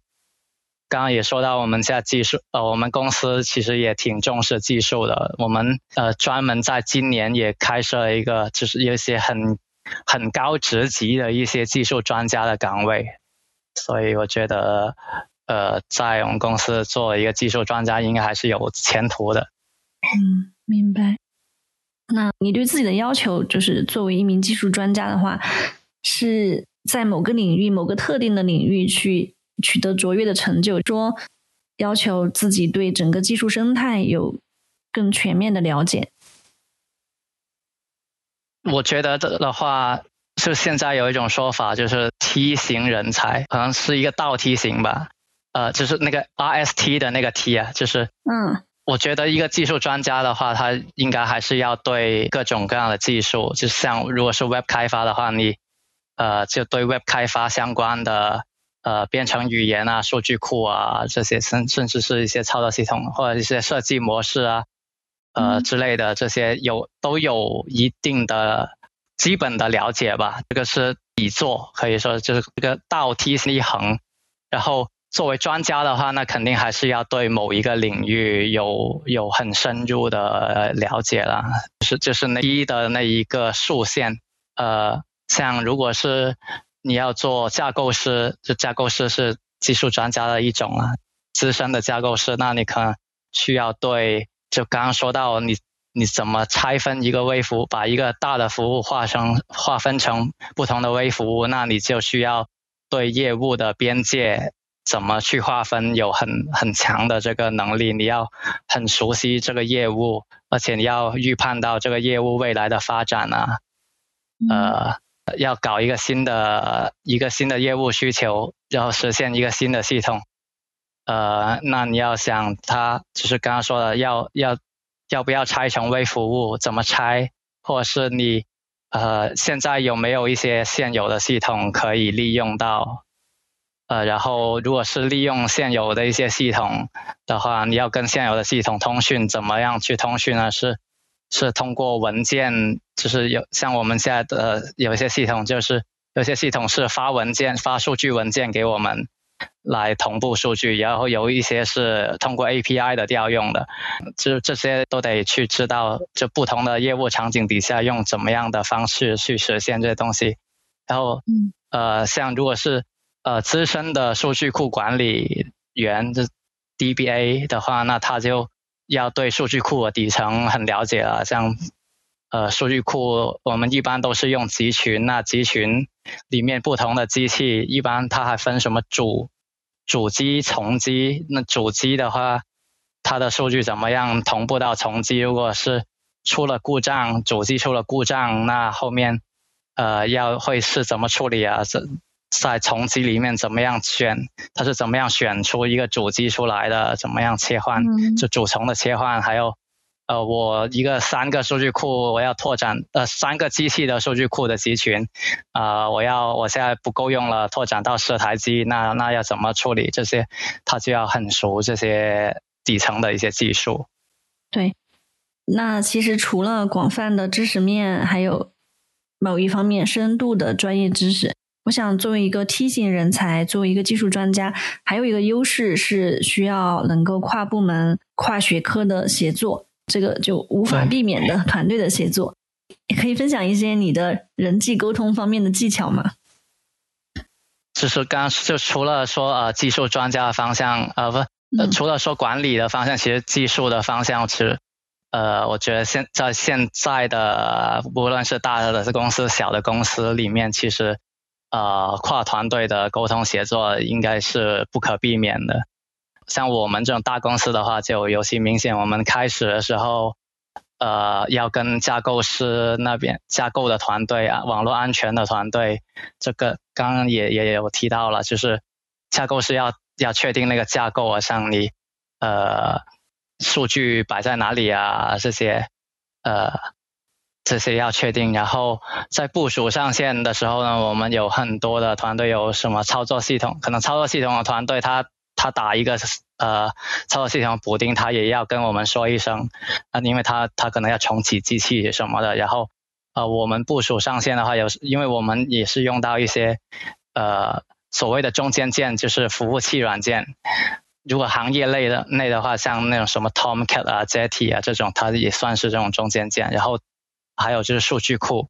刚刚也说到，我们现在技术，呃，我们公司其实也挺重视技术的。我们呃专门在今年也开设了一个，就是一些很很高职级的一些技术专家的岗位。所以我觉得，呃，在我们公司做一个技术专家，应该还是有前途的。嗯，明白。那你对自己的要求，就是作为一名技术专家的话，是在某个领域、某个特定的领域去。取得卓越的成就，说要求自己对整个技术生态有更全面的了解。我觉得的的话，就现在有一种说法，就是梯形人才，可能是一个倒梯形吧。呃，就是那个 RST 的那个 T 啊，就是嗯，我觉得一个技术专家的话，他应该还是要对各种各样的技术，就像如果是 Web 开发的话，你呃就对 Web 开发相关的。呃，编程语言啊，数据库啊，这些甚甚至是一些操作系统或者一些设计模式啊，呃之类的，这些有都有一定的基本的了解吧。这个是底座，可以说就是这个倒梯一横。然后作为专家的话，那肯定还是要对某一个领域有有很深入的了解了，是就是那一的那一个竖线。呃，像如果是。你要做架构师，就架构师是技术专家的一种啊，资深的架构师，那你可能需要对，就刚刚说到你你怎么拆分一个微服务，把一个大的服务划成划分成不同的微服务，那你就需要对业务的边界怎么去划分有很很强的这个能力，你要很熟悉这个业务，而且你要预判到这个业务未来的发展啊，呃。要搞一个新的一个新的业务需求，然后实现一个新的系统，呃，那你要想它，就是刚刚说的，要要要不要拆成微服务，怎么拆，或者是你呃现在有没有一些现有的系统可以利用到，呃，然后如果是利用现有的一些系统的话，你要跟现有的系统通讯，怎么样去通讯呢？是。是通过文件，就是有像我们现在的有一些系统，就是有些系统是发文件、发数据文件给我们来同步数据，然后有一些是通过 API 的调用的，就这些都得去知道，就不同的业务场景底下用怎么样的方式去实现这些东西。然后，呃，像如果是呃资深的数据库管理员，这 DBA 的话，那他就。要对数据库的底层很了解了，像呃数据库，我们一般都是用集群，那集群里面不同的机器，一般它还分什么主主机、从机。那主机的话，它的数据怎么样同步到从机？如果是出了故障，主机出了故障，那后面呃要会是怎么处理啊？这在重机里面怎么样选？它是怎么样选出一个主机出来的？怎么样切换？就主从的切换，还有呃，我一个三个数据库，我要拓展呃三个机器的数据库的集群，啊，我要我现在不够用了，拓展到十台机，那那要怎么处理这些？他就要很熟这些底层的一些技术。对，那其实除了广泛的知识面，还有某一方面深度的专业知识。我想作为一个 T 型人才，作为一个技术专家，还有一个优势是需要能够跨部门、跨学科的协作，这个就无法避免的团队的协作。可以分享一些你的人际沟通方面的技巧吗？就是刚就除了说呃技术专家的方向，呃不，除了说管理的方向，其实技术的方向其实呃，我觉得现在现在的无论是大的公司、小的公司里面，其实。呃，跨团队的沟通协作应该是不可避免的。像我们这种大公司的话，就尤其明显。我们开始的时候，呃，要跟架构师那边架构的团队啊，网络安全的团队，这个刚刚也也有提到了，就是架构师要要确定那个架构啊，像你呃，数据摆在哪里啊，这些呃。这些要确定，然后在部署上线的时候呢，我们有很多的团队有什么操作系统，可能操作系统的团队他他打一个呃操作系统补丁，他也要跟我们说一声，啊，因为他他可能要重启机器什么的，然后呃我们部署上线的话，有因为我们也是用到一些呃所谓的中间件，就是服务器软件，如果行业类的内的话，像那种什么 Tomcat 啊、Jetty 啊这种，它也算是这种中间件，然后。还有就是数据库，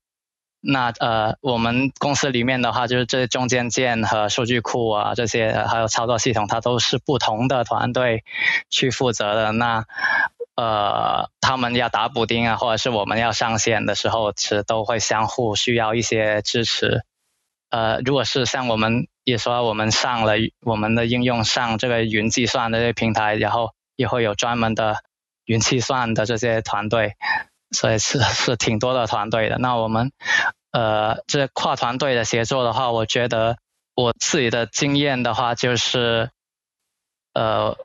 那呃，我们公司里面的话，就是这些中间件和数据库啊，这些还有操作系统，它都是不同的团队去负责的。那呃，他们要打补丁啊，或者是我们要上线的时候，其实都会相互需要一些支持。呃，如果是像我们也说，我们上了我们的应用上这个云计算的这些平台，然后也会有专门的云计算的这些团队。所以是是挺多的团队的。那我们呃，这跨团队的协作的话，我觉得我自己的经验的话，就是呃，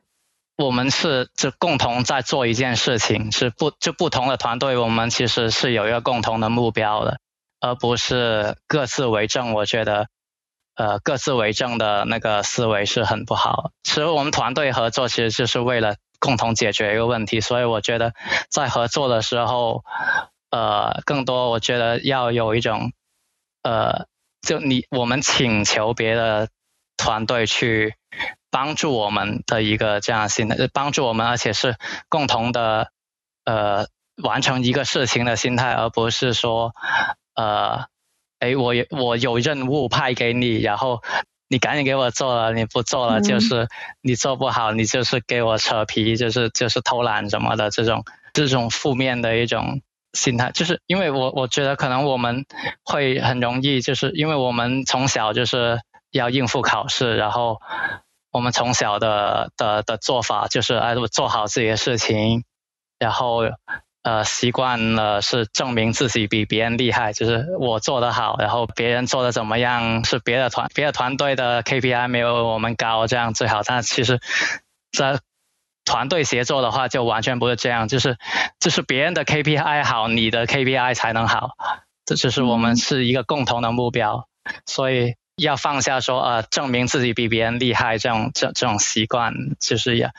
我们是就共同在做一件事情，是不就不同的团队，我们其实是有一个共同的目标的，而不是各自为政。我觉得呃，各自为政的那个思维是很不好。其实我们团队合作，其实就是为了。共同解决一个问题，所以我觉得在合作的时候，呃，更多我觉得要有一种，呃，就你我们请求别的团队去帮助我们的一个这样心态，帮助我们，而且是共同的，呃，完成一个事情的心态，而不是说，呃，哎，我有我有任务派给你，然后。你赶紧给我做了，你不做了就是你做不好，你就是给我扯皮，就是就是偷懒什么的这种这种负面的一种心态，就是因为我我觉得可能我们会很容易，就是因为我们从小就是要应付考试，然后我们从小的的的做法就是哎做好自己的事情，然后。呃，习惯了是证明自己比别人厉害，就是我做得好，然后别人做的怎么样是别的团别的团队的 KPI 没有我们高，这样最好。但其实，在团队协作的话，就完全不是这样，就是就是别人的 KPI 好，你的 KPI 才能好，这就是我们是一个共同的目标，所以。要放下说呃证明自己比别人厉害这种这这种习惯，就是也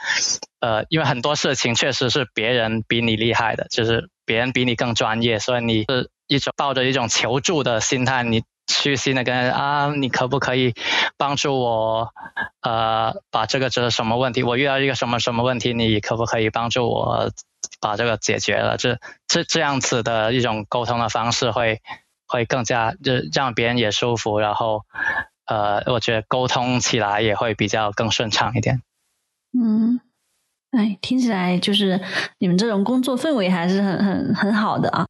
呃因为很多事情确实是别人比你厉害的，就是别人比你更专业，所以你是一种抱着一种求助的心态，你虚心的跟啊你可不可以帮助我呃把这个这是什么问题？我遇到一个什么什么问题，你可不可以帮助我把这个解决了？这这这样子的一种沟通的方式会。会更加就让别人也舒服，然后呃，我觉得沟通起来也会比较更顺畅一点。嗯，哎，听起来就是你们这种工作氛围还是很很很好的啊。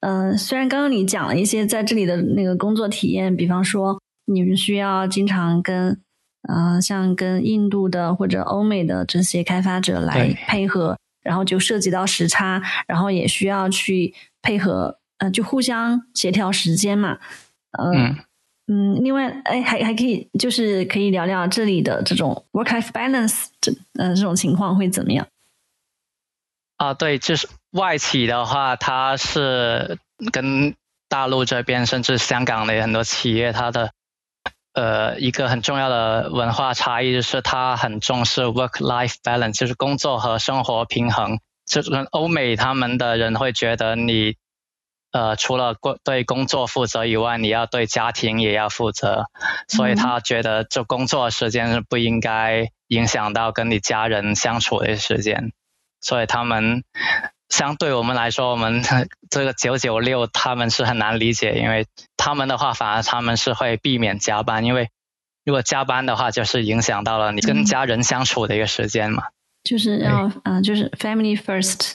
嗯，虽然刚刚你讲了一些在这里的那个工作体验，比方说你们需要经常跟呃像跟印度的或者欧美的这些开发者来配合。然后就涉及到时差，然后也需要去配合，呃，就互相协调时间嘛。嗯嗯，另外，哎，还还可以，就是可以聊聊这里的这种 work-life balance 这呃这种情况会怎么样？啊，对，就是外企的话，它是跟大陆这边甚至香港的很多企业，它的呃一个很重要的文化差异就是它很重视 work-life balance，就是工作和生活平衡。就是欧美他们的人会觉得你呃除了工对工作负责以外，你要对家庭也要负责，所以他觉得就工作时间是不应该影响到跟你家人相处的时间。所以他们相对我们来说，我们 <laughs> 这个九九六他们是很难理解，因为他们的话反而他们是会避免加班，因为如果加班的话，就是影响到了你跟家人相处的一个时间嘛。就是要嗯，就是 family first。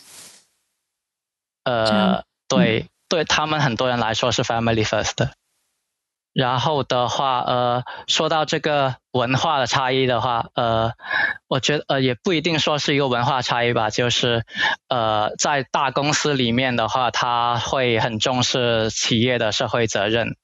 呃，对，对他们很多人来说是 family first 的。然后的话，呃，说到这个文化的差异的话，呃，我觉得呃也不一定说是一个文化差异吧，就是呃在大公司里面的话，他会很重视企业的社会责任，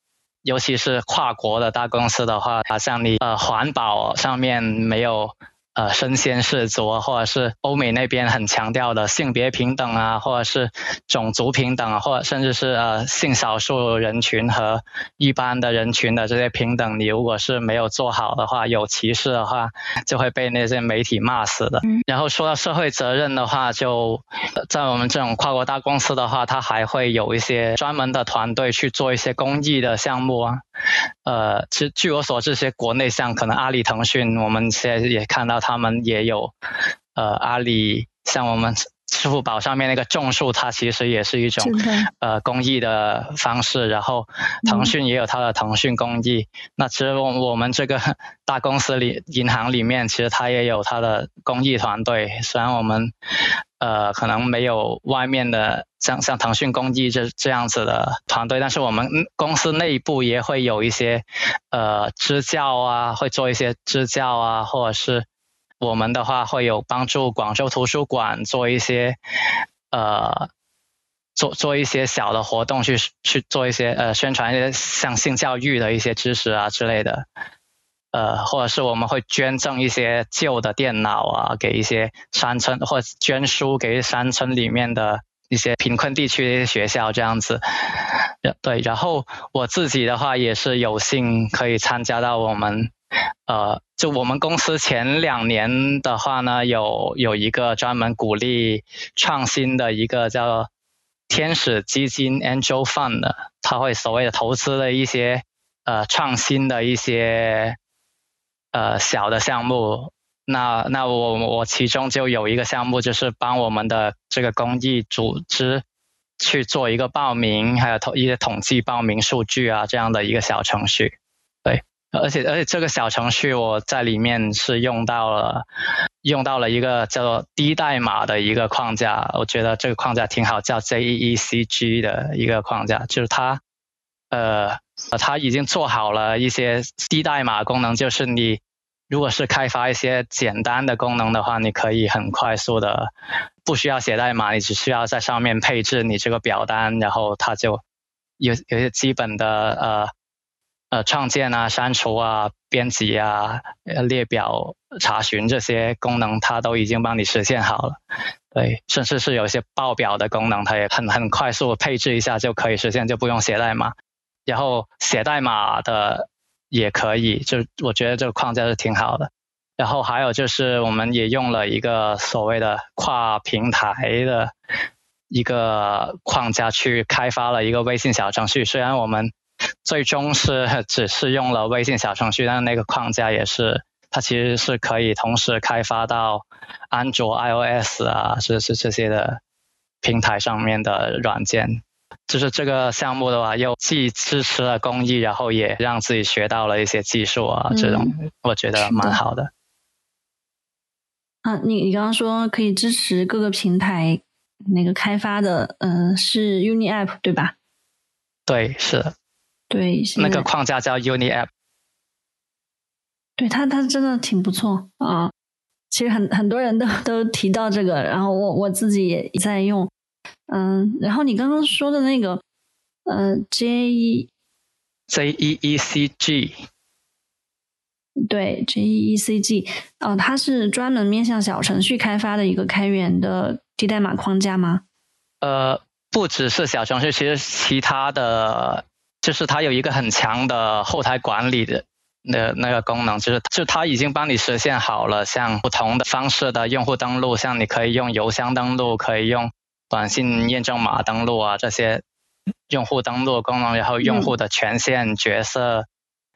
尤其是跨国的大公司的话，好像你呃环保上面没有。呃，身先士卒，或者是欧美那边很强调的性别平等啊，或者是种族平等，或者甚至是呃性少数人群和一般的人群的这些平等，你如果是没有做好的话，有歧视的话，就会被那些媒体骂死的。然后说到社会责任的话，就在我们这种跨国大公司的话，它还会有一些专门的团队去做一些公益的项目啊。呃，据据我所知，些国内像可能阿里、腾讯，我们现在也看到他们也有，呃，阿里像我们支付宝上面那个种树，它其实也是一种呃公益的方式。然后腾讯也有它的腾讯公益。那其实我我们这个 <laughs> 大公司里银行里面，其实它也有它的公益团队。虽然我们呃可能没有外面的。像像腾讯公益这这样子的团队，但是我们公司内部也会有一些呃支教啊，会做一些支教啊，或者是我们的话会有帮助广州图书馆做一些呃做做一些小的活动，去去做一些呃宣传一些像性教育的一些知识啊之类的，呃或者是我们会捐赠一些旧的电脑啊给一些山村，或者捐书给山村里面的。一些贫困地区的学校这样子，对，然后我自己的话也是有幸可以参加到我们，呃，就我们公司前两年的话呢，有有一个专门鼓励创新的一个叫天使基金 Angel Fund 的，他会所谓的投资的一些呃创新的一些呃小的项目。那那我我其中就有一个项目，就是帮我们的这个公益组织去做一个报名，还有统一些统计报名数据啊这样的一个小程序。对，而且而且这个小程序我在里面是用到了用到了一个叫做低代码的一个框架，我觉得这个框架挺好，叫 JECG 的一个框架，就是它呃它已经做好了一些低代码功能，就是你。如果是开发一些简单的功能的话，你可以很快速的，不需要写代码，你只需要在上面配置你这个表单，然后它就有有些基本的呃呃创建啊、删除啊、编辑啊、列表查询这些功能，它都已经帮你实现好了。对，甚至是有些报表的功能，它也很很快速配置一下就可以实现，就不用写代码。然后写代码的。也可以，就我觉得这个框架是挺好的。然后还有就是，我们也用了一个所谓的跨平台的一个框架去开发了一个微信小程序。虽然我们最终是 <laughs> 只是用了微信小程序，但那个框架也是它其实是可以同时开发到安卓、iOS 啊，这是这些的平台上面的软件。就是这个项目的话，又既支持了公益，然后也让自己学到了一些技术啊，这种我觉得蛮好的。啊，你你刚刚说可以支持各个平台那个开发的，嗯，是 Uni App 对吧？对，是的。对，那个框架叫 Uni App。对它，它真的挺不错啊。其实很很多人都都提到这个，然后我我自己也在用。嗯，然后你刚刚说的那个，嗯，J E J E E C G，对，J E E C G，哦，它是专门面向小程序开发的一个开源的低代码框架吗？呃，不只是小程序，其实其他的，就是它有一个很强的后台管理的。那那个功能就是，就它已经帮你实现好了，像不同的方式的用户登录，像你可以用邮箱登录，可以用短信验证码登录啊，这些用户登录功能，然后用户的权限角色，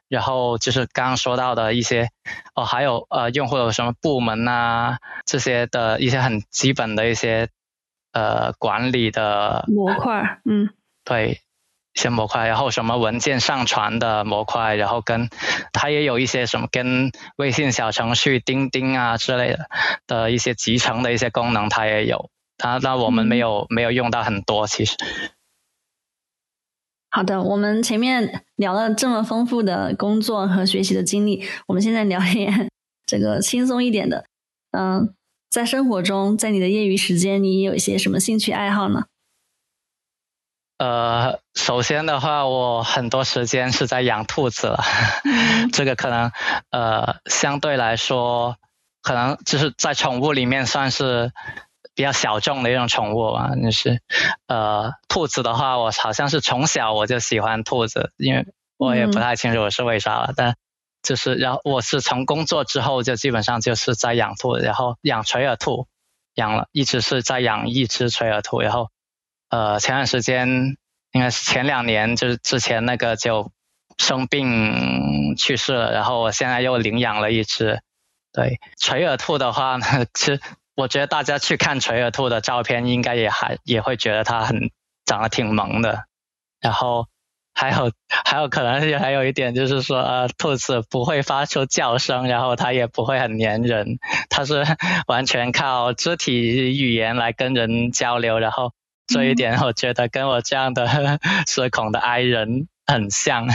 然后就是刚刚说到的一些，哦，还有呃，用户有什么部门啊，这些的一些很基本的一些呃管理的模块，嗯，对。一些模块，然后什么文件上传的模块，然后跟它也有一些什么跟微信小程序、钉钉啊之类的的一些集成的一些功能，它也有。它那我们没有没有用到很多，其实。好的，我们前面聊了这么丰富的工作和学习的经历，我们现在聊一点这个轻松一点的。嗯，在生活中，在你的业余时间，你有一些什么兴趣爱好呢？呃，首先的话，我很多时间是在养兔子了，<laughs> 这个可能呃相对来说，可能就是在宠物里面算是比较小众的一种宠物吧。就是呃，兔子的话，我好像是从小我就喜欢兔子，因为我也不太清楚我是为啥了，但就是然后我是从工作之后就基本上就是在养兔，然后养垂耳兔，养了一直是在养一只垂耳兔，然后。呃，前段时间应该是前两年，就是之前那个就生病去世了，然后我现在又领养了一只。对，垂耳兔的话呢，其实我觉得大家去看垂耳兔的照片，应该也还也会觉得它很长得挺萌的。然后还有还有可能还有一点就是说，呃，兔子不会发出叫声，然后它也不会很粘人，它是 <laughs> 完全靠肢体语言来跟人交流，然后。这一点我觉得跟我这样的 <laughs> 社恐的 I 人很像，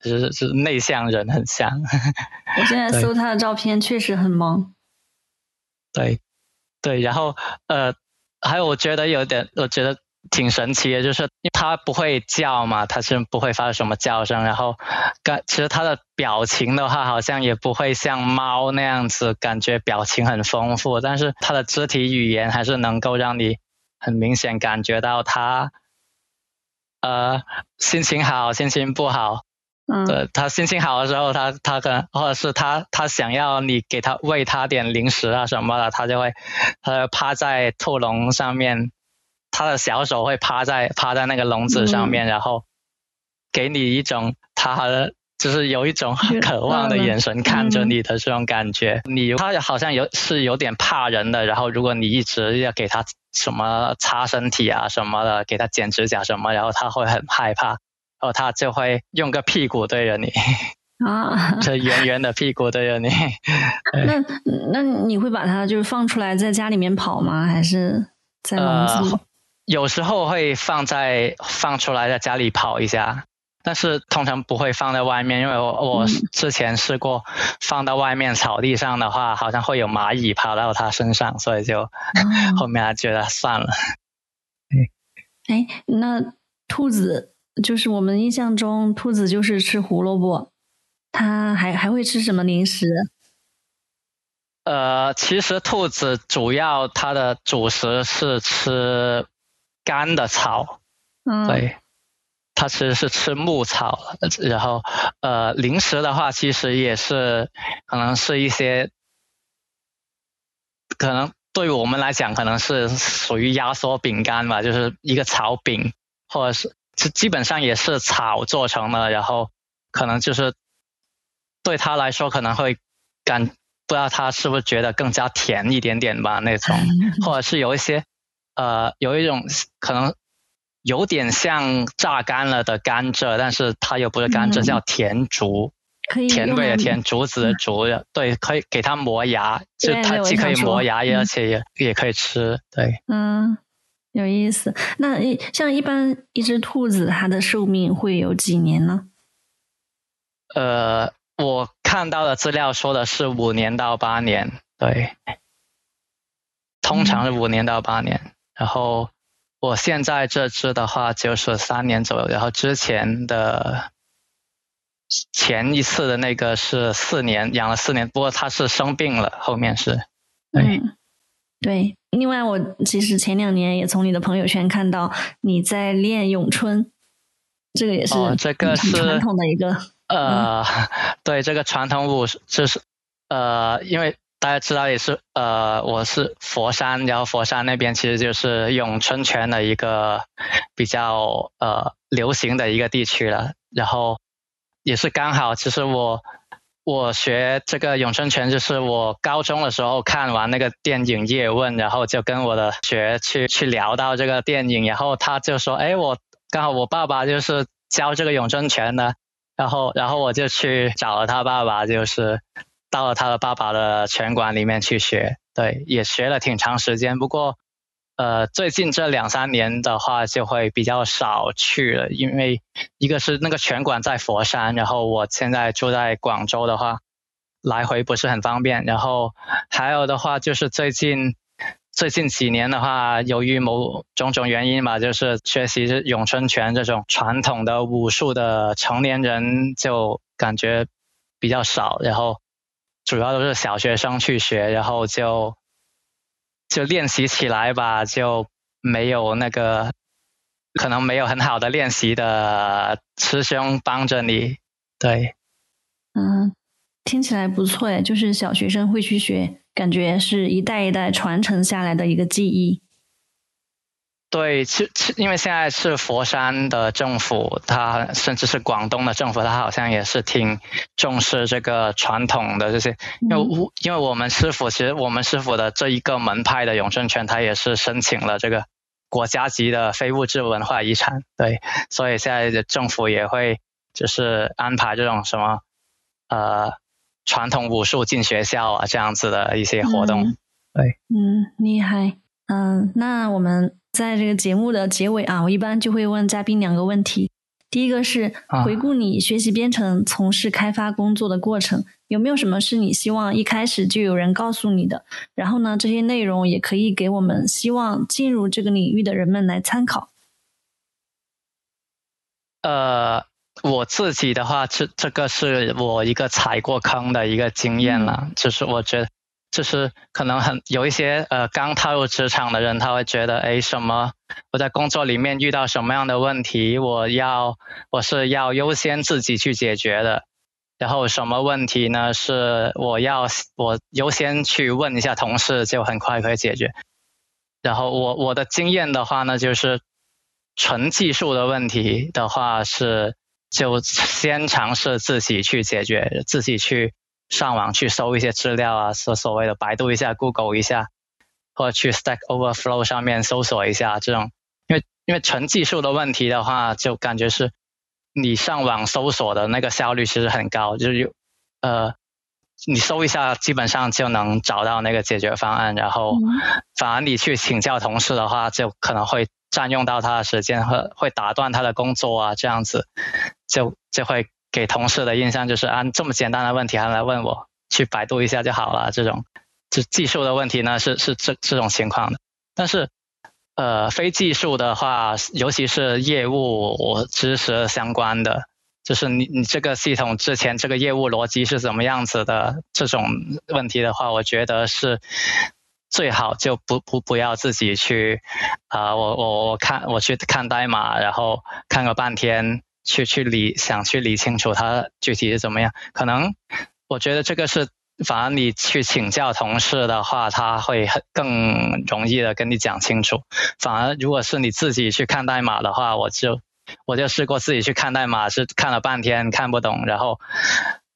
就是是内向人很像。我现在搜他的照片，确实很萌。对，对，然后呃，还有我觉得有点，我觉得挺神奇的，就是它不会叫嘛，它是不会发出什么叫声，然后感其实它的表情的话，好像也不会像猫那样子，感觉表情很丰富，但是它的肢体语言还是能够让你。很明显感觉到他，呃，心情好，心情不好。嗯。对他心情好的时候，他他可能或者是他他想要你给他喂他点零食啊什么的，他就会他趴在兔笼上面，他的小手会趴在趴在那个笼子上面，然后给你一种他的。就是有一种很渴望的眼神看着你的这种感觉，你他好像有是有点怕人的，然后如果你一直要给他什么擦身体啊什么的，给他剪指甲什么，然后他会很害怕，然后他就会用个屁股对着你，<laughs> 啊，<laughs> 这圆圆的屁股对着你。<laughs> 那那你会把它就是放出来在家里面跑吗？还是在笼子？有时候会放在放出来在家里跑一下。但是通常不会放在外面，因为我我之前试过放到外面草地上的话，好像会有蚂蚁爬到它身上，所以就后面还觉得算了。<laughs> 哎，那兔子就是我们印象中兔子就是吃胡萝卜，它还还会吃什么零食？呃，其实兔子主要它的主食是吃干的草，嗯，对。它其实是吃牧草，然后呃零食的话，其实也是可能是一些，可能对于我们来讲，可能是属于压缩饼干吧，就是一个草饼，或者是基基本上也是草做成的，然后可能就是对他来说可能会感不知道他是不是觉得更加甜一点点吧那种，或者是有一些呃有一种可能。有点像榨干了的甘蔗，但是它又不是甘蔗，叫甜竹，可以甜味的甜，竹子的竹，对，可以给它磨牙，就它既可以磨牙，而且也也可以吃，对。嗯，有意思。那像一般一只兔子，它的寿命会有几年呢？呃，我看到的资料说的是五年到八年，对，通常是五年到八年。然后我现在这只的话就是三年左右，然后之前的前一次的那个是四年，养了四年，不过它是生病了，后面是。嗯，对。另外，我其实前两年也从你的朋友圈看到你在练咏春，这个也是这个是传统的一个呃，<laughs> 对这个传统舞就是呃，因为大家知道也是呃，我是佛山，然后佛山那边其实就是咏春拳的一个比较呃流行的一个地区了，然后也是刚好，其实我。我学这个咏春拳，就是我高中的时候看完那个电影《叶问》，然后就跟我的学去去聊到这个电影，然后他就说：“哎，我刚好我爸爸就是教这个咏春拳的，然后然后我就去找了他爸爸，就是到了他的爸爸的拳馆里面去学，对，也学了挺长时间，不过。”呃，最近这两三年的话，就会比较少去了，因为一个是那个拳馆在佛山，然后我现在住在广州的话，来回不是很方便。然后还有的话，就是最近最近几年的话，由于某种种原因吧，就是学习咏春拳这种传统的武术的成年人就感觉比较少，然后主要都是小学生去学，然后就。就练习起来吧，就没有那个可能没有很好的练习的师兄帮着你，对，嗯，听起来不错诶，就是小学生会去学，感觉是一代一代传承下来的一个技艺。对，其其因为现在是佛山的政府，他甚至是广东的政府，他好像也是挺重视这个传统的这些。因为我因为我们师傅，其实我们师傅的这一个门派的咏春拳，他也是申请了这个国家级的非物质文化遗产。对，所以现在的政府也会就是安排这种什么呃传统武术进学校啊这样子的一些活动。对，嗯，厉害。嗯，那我们。在这个节目的结尾啊，我一般就会问嘉宾两个问题。第一个是回顾你学习编程、从事开发工作的过程，有没有什么是你希望一开始就有人告诉你的？然后呢，这些内容也可以给我们希望进入这个领域的人们来参考。呃，我自己的话，这这个是我一个踩过坑的一个经验了，就是我觉得。就是可能很有一些呃刚踏入职场的人，他会觉得，哎，什么我在工作里面遇到什么样的问题，我要我是要优先自己去解决的，然后什么问题呢？是我要我优先去问一下同事，就很快可以解决。然后我我的经验的话呢，就是纯技术的问题的话，是就先尝试自己去解决，自己去。上网去搜一些资料啊，所所谓的百度一下、Google 一下，或者去 Stack Overflow 上面搜索一下这种，因为因为纯技术的问题的话，就感觉是你上网搜索的那个效率其实很高，就是有呃，你搜一下基本上就能找到那个解决方案，然后反而你去请教同事的话，就可能会占用到他的时间，和会打断他的工作啊，这样子就就会。给同事的印象就是啊，这么简单的问题还来问我，去百度一下就好了。这种，就技术的问题呢，是是这这种情况的。但是，呃，非技术的话，尤其是业务我知识相关的，就是你你这个系统之前这个业务逻辑是怎么样子的这种问题的话，我觉得是最好就不不不要自己去啊，我我我看我去看代码，然后看个半天。去去理想去理清楚它具体是怎么样，可能我觉得这个是反而你去请教同事的话，他会很更容易的跟你讲清楚。反而如果是你自己去看代码的话，我就我就试过自己去看代码，是看了半天看不懂，然后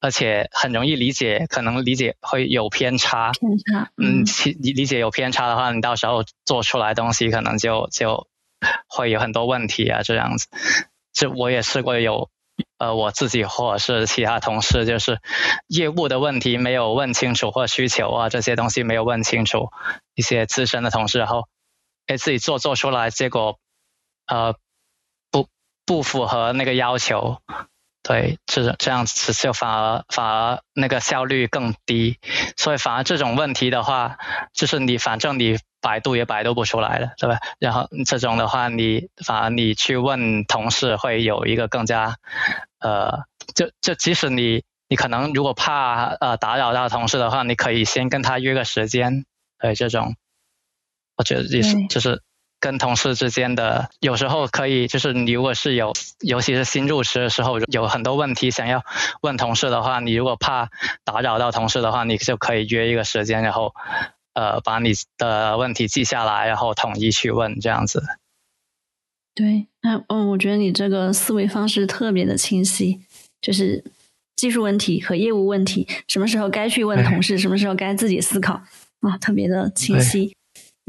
而且很容易理解，可能理解会有偏差。偏差，嗯，理理解有偏差的话，你到时候做出来东西可能就就会有很多问题啊，这样子。就我也试过有，呃，我自己或者是其他同事，就是业务的问题没有问清楚，或需求啊这些东西没有问清楚，一些资深的同事，然后哎自己做做出来，结果呃不不符合那个要求，对，这这样子就反而反而那个效率更低，所以反而这种问题的话，就是你反正你百度也百度不出来了，对吧？然后这种的话，你反而你去问同事会有一个更加，呃，就就即使你你可能如果怕呃打扰到同事的话，你可以先跟他约个时间，对这种，我觉得也是就是。跟同事之间的有时候可以，就是你如果是有，尤其是新入职的时候，有很多问题想要问同事的话，你如果怕打扰到同事的话，你就可以约一个时间，然后呃把你的问题记下来，然后统一去问这样子。对，那嗯，我觉得你这个思维方式特别的清晰，就是技术问题和业务问题，什么时候该去问同事，<laughs> 什么时候该自己思考啊，特别的清晰，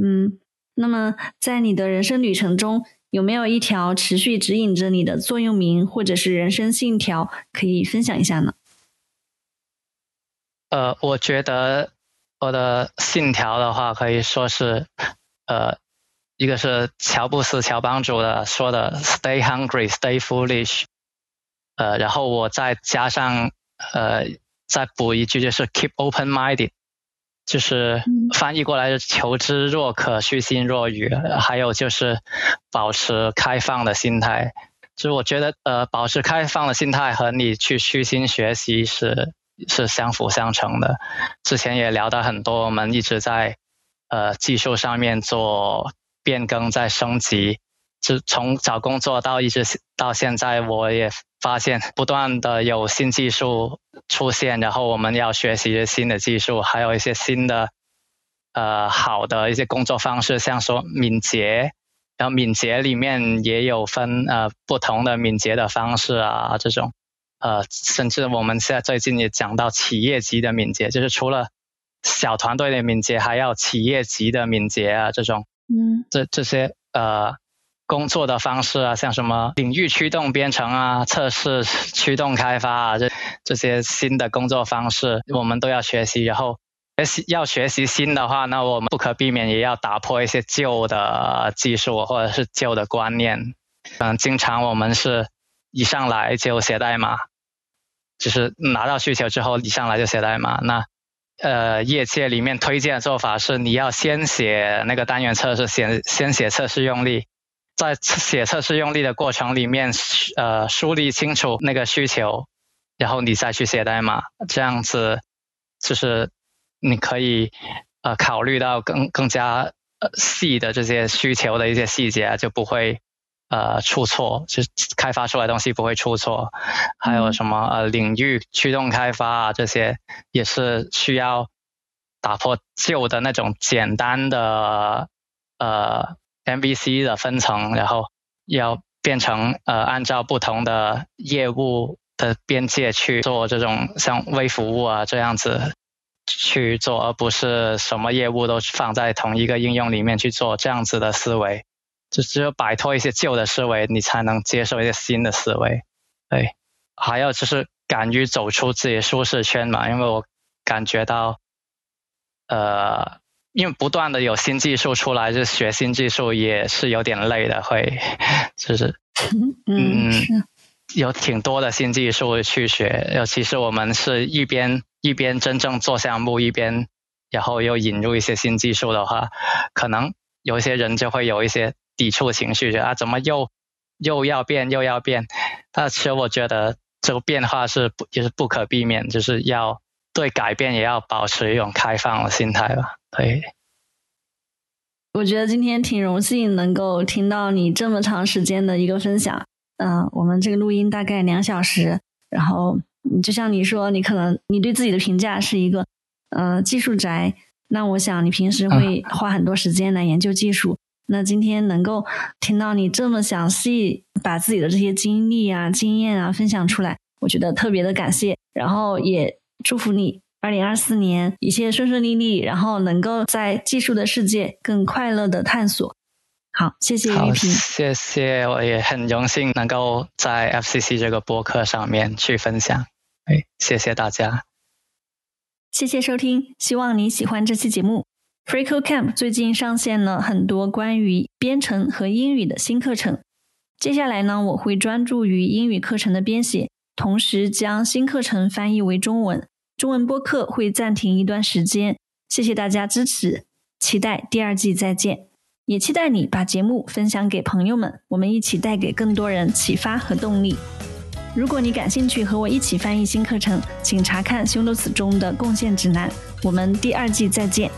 嗯。那么，在你的人生旅程中，有没有一条持续指引着你的座右铭，或者是人生信条，可以分享一下呢？呃，我觉得我的信条的话，可以说是，呃，一个是乔布斯乔帮主的说的 “Stay hungry, stay foolish”，呃，然后我再加上呃，再补一句就是 “Keep open-minded”。就是翻译过来是求知若渴，虚心若愚。还有就是保持开放的心态。就是我觉得，呃，保持开放的心态和你去虚心学习是是相辅相成的。之前也聊到很多，我们一直在呃技术上面做变更，在升级。就从找工作到一直到现在，我也发现不断的有新技术出现，然后我们要学习新的技术，还有一些新的呃好的一些工作方式，像说敏捷，然后敏捷里面也有分呃不同的敏捷的方式啊，这种呃甚至我们现在最近也讲到企业级的敏捷，就是除了小团队的敏捷，还要企业级的敏捷啊，这种嗯这这些呃。工作的方式啊，像什么领域驱动编程啊、测试驱动开发啊，这这些新的工作方式，我们都要学习。然后，习要学习新的话，那我们不可避免也要打破一些旧的技术或者是旧的观念。嗯，经常我们是一上来就写代码，就是拿到需求之后一上来就写代码。那呃，业界里面推荐的做法是，你要先写那个单元测试，先先写测试用例。在写测试用例的过程里面，呃，梳理清楚那个需求，然后你再去写代码，这样子就是你可以呃考虑到更更加呃细的这些需求的一些细节，就不会呃出错，就开发出来东西不会出错。还有什么呃领域驱动开发啊，这些也是需要打破旧的那种简单的呃。MVC 的分层，然后要变成呃按照不同的业务的边界去做这种像微服务啊这样子去做，而不是什么业务都放在同一个应用里面去做这样子的思维，就只有摆脱一些旧的思维，你才能接受一些新的思维。对，还有就是敢于走出自己的舒适圈嘛，因为我感觉到呃。因为不断的有新技术出来，就学新技术也是有点累的，会 <laughs> 就是嗯，有挺多的新技术去学，尤其是我们是一边一边真正做项目，一边然后又引入一些新技术的话，可能有一些人就会有一些抵触情绪，觉得啊怎么又又要变又要变？但其实我觉得这个变化是不就是不可避免，就是要对改变也要保持一种开放的心态吧。对，我觉得今天挺荣幸能够听到你这么长时间的一个分享。嗯，我们这个录音大概两小时，然后就像你说，你可能你对自己的评价是一个呃技术宅，那我想你平时会花很多时间来研究技术。那今天能够听到你这么详细把自己的这些经历啊、经验啊分享出来，我觉得特别的感谢，然后也祝福你。二零二四年一切顺顺利利，然后能够在技术的世界更快乐的探索。好，谢谢玉萍，谢谢，我也很荣幸能够在 FCC 这个播客上面去分享。哎，谢谢大家，谢谢收听，希望你喜欢这期节目。FreeCodeCamp 最近上线了很多关于编程和英语的新课程，接下来呢，我会专注于英语课程的编写。同时将新课程翻译为中文。中文播客会暂停一段时间。谢谢大家支持，期待第二季再见，也期待你把节目分享给朋友们，我们一起带给更多人启发和动力。如果你感兴趣和我一起翻译新课程，请查看修路子中的贡献指南。我们第二季再见。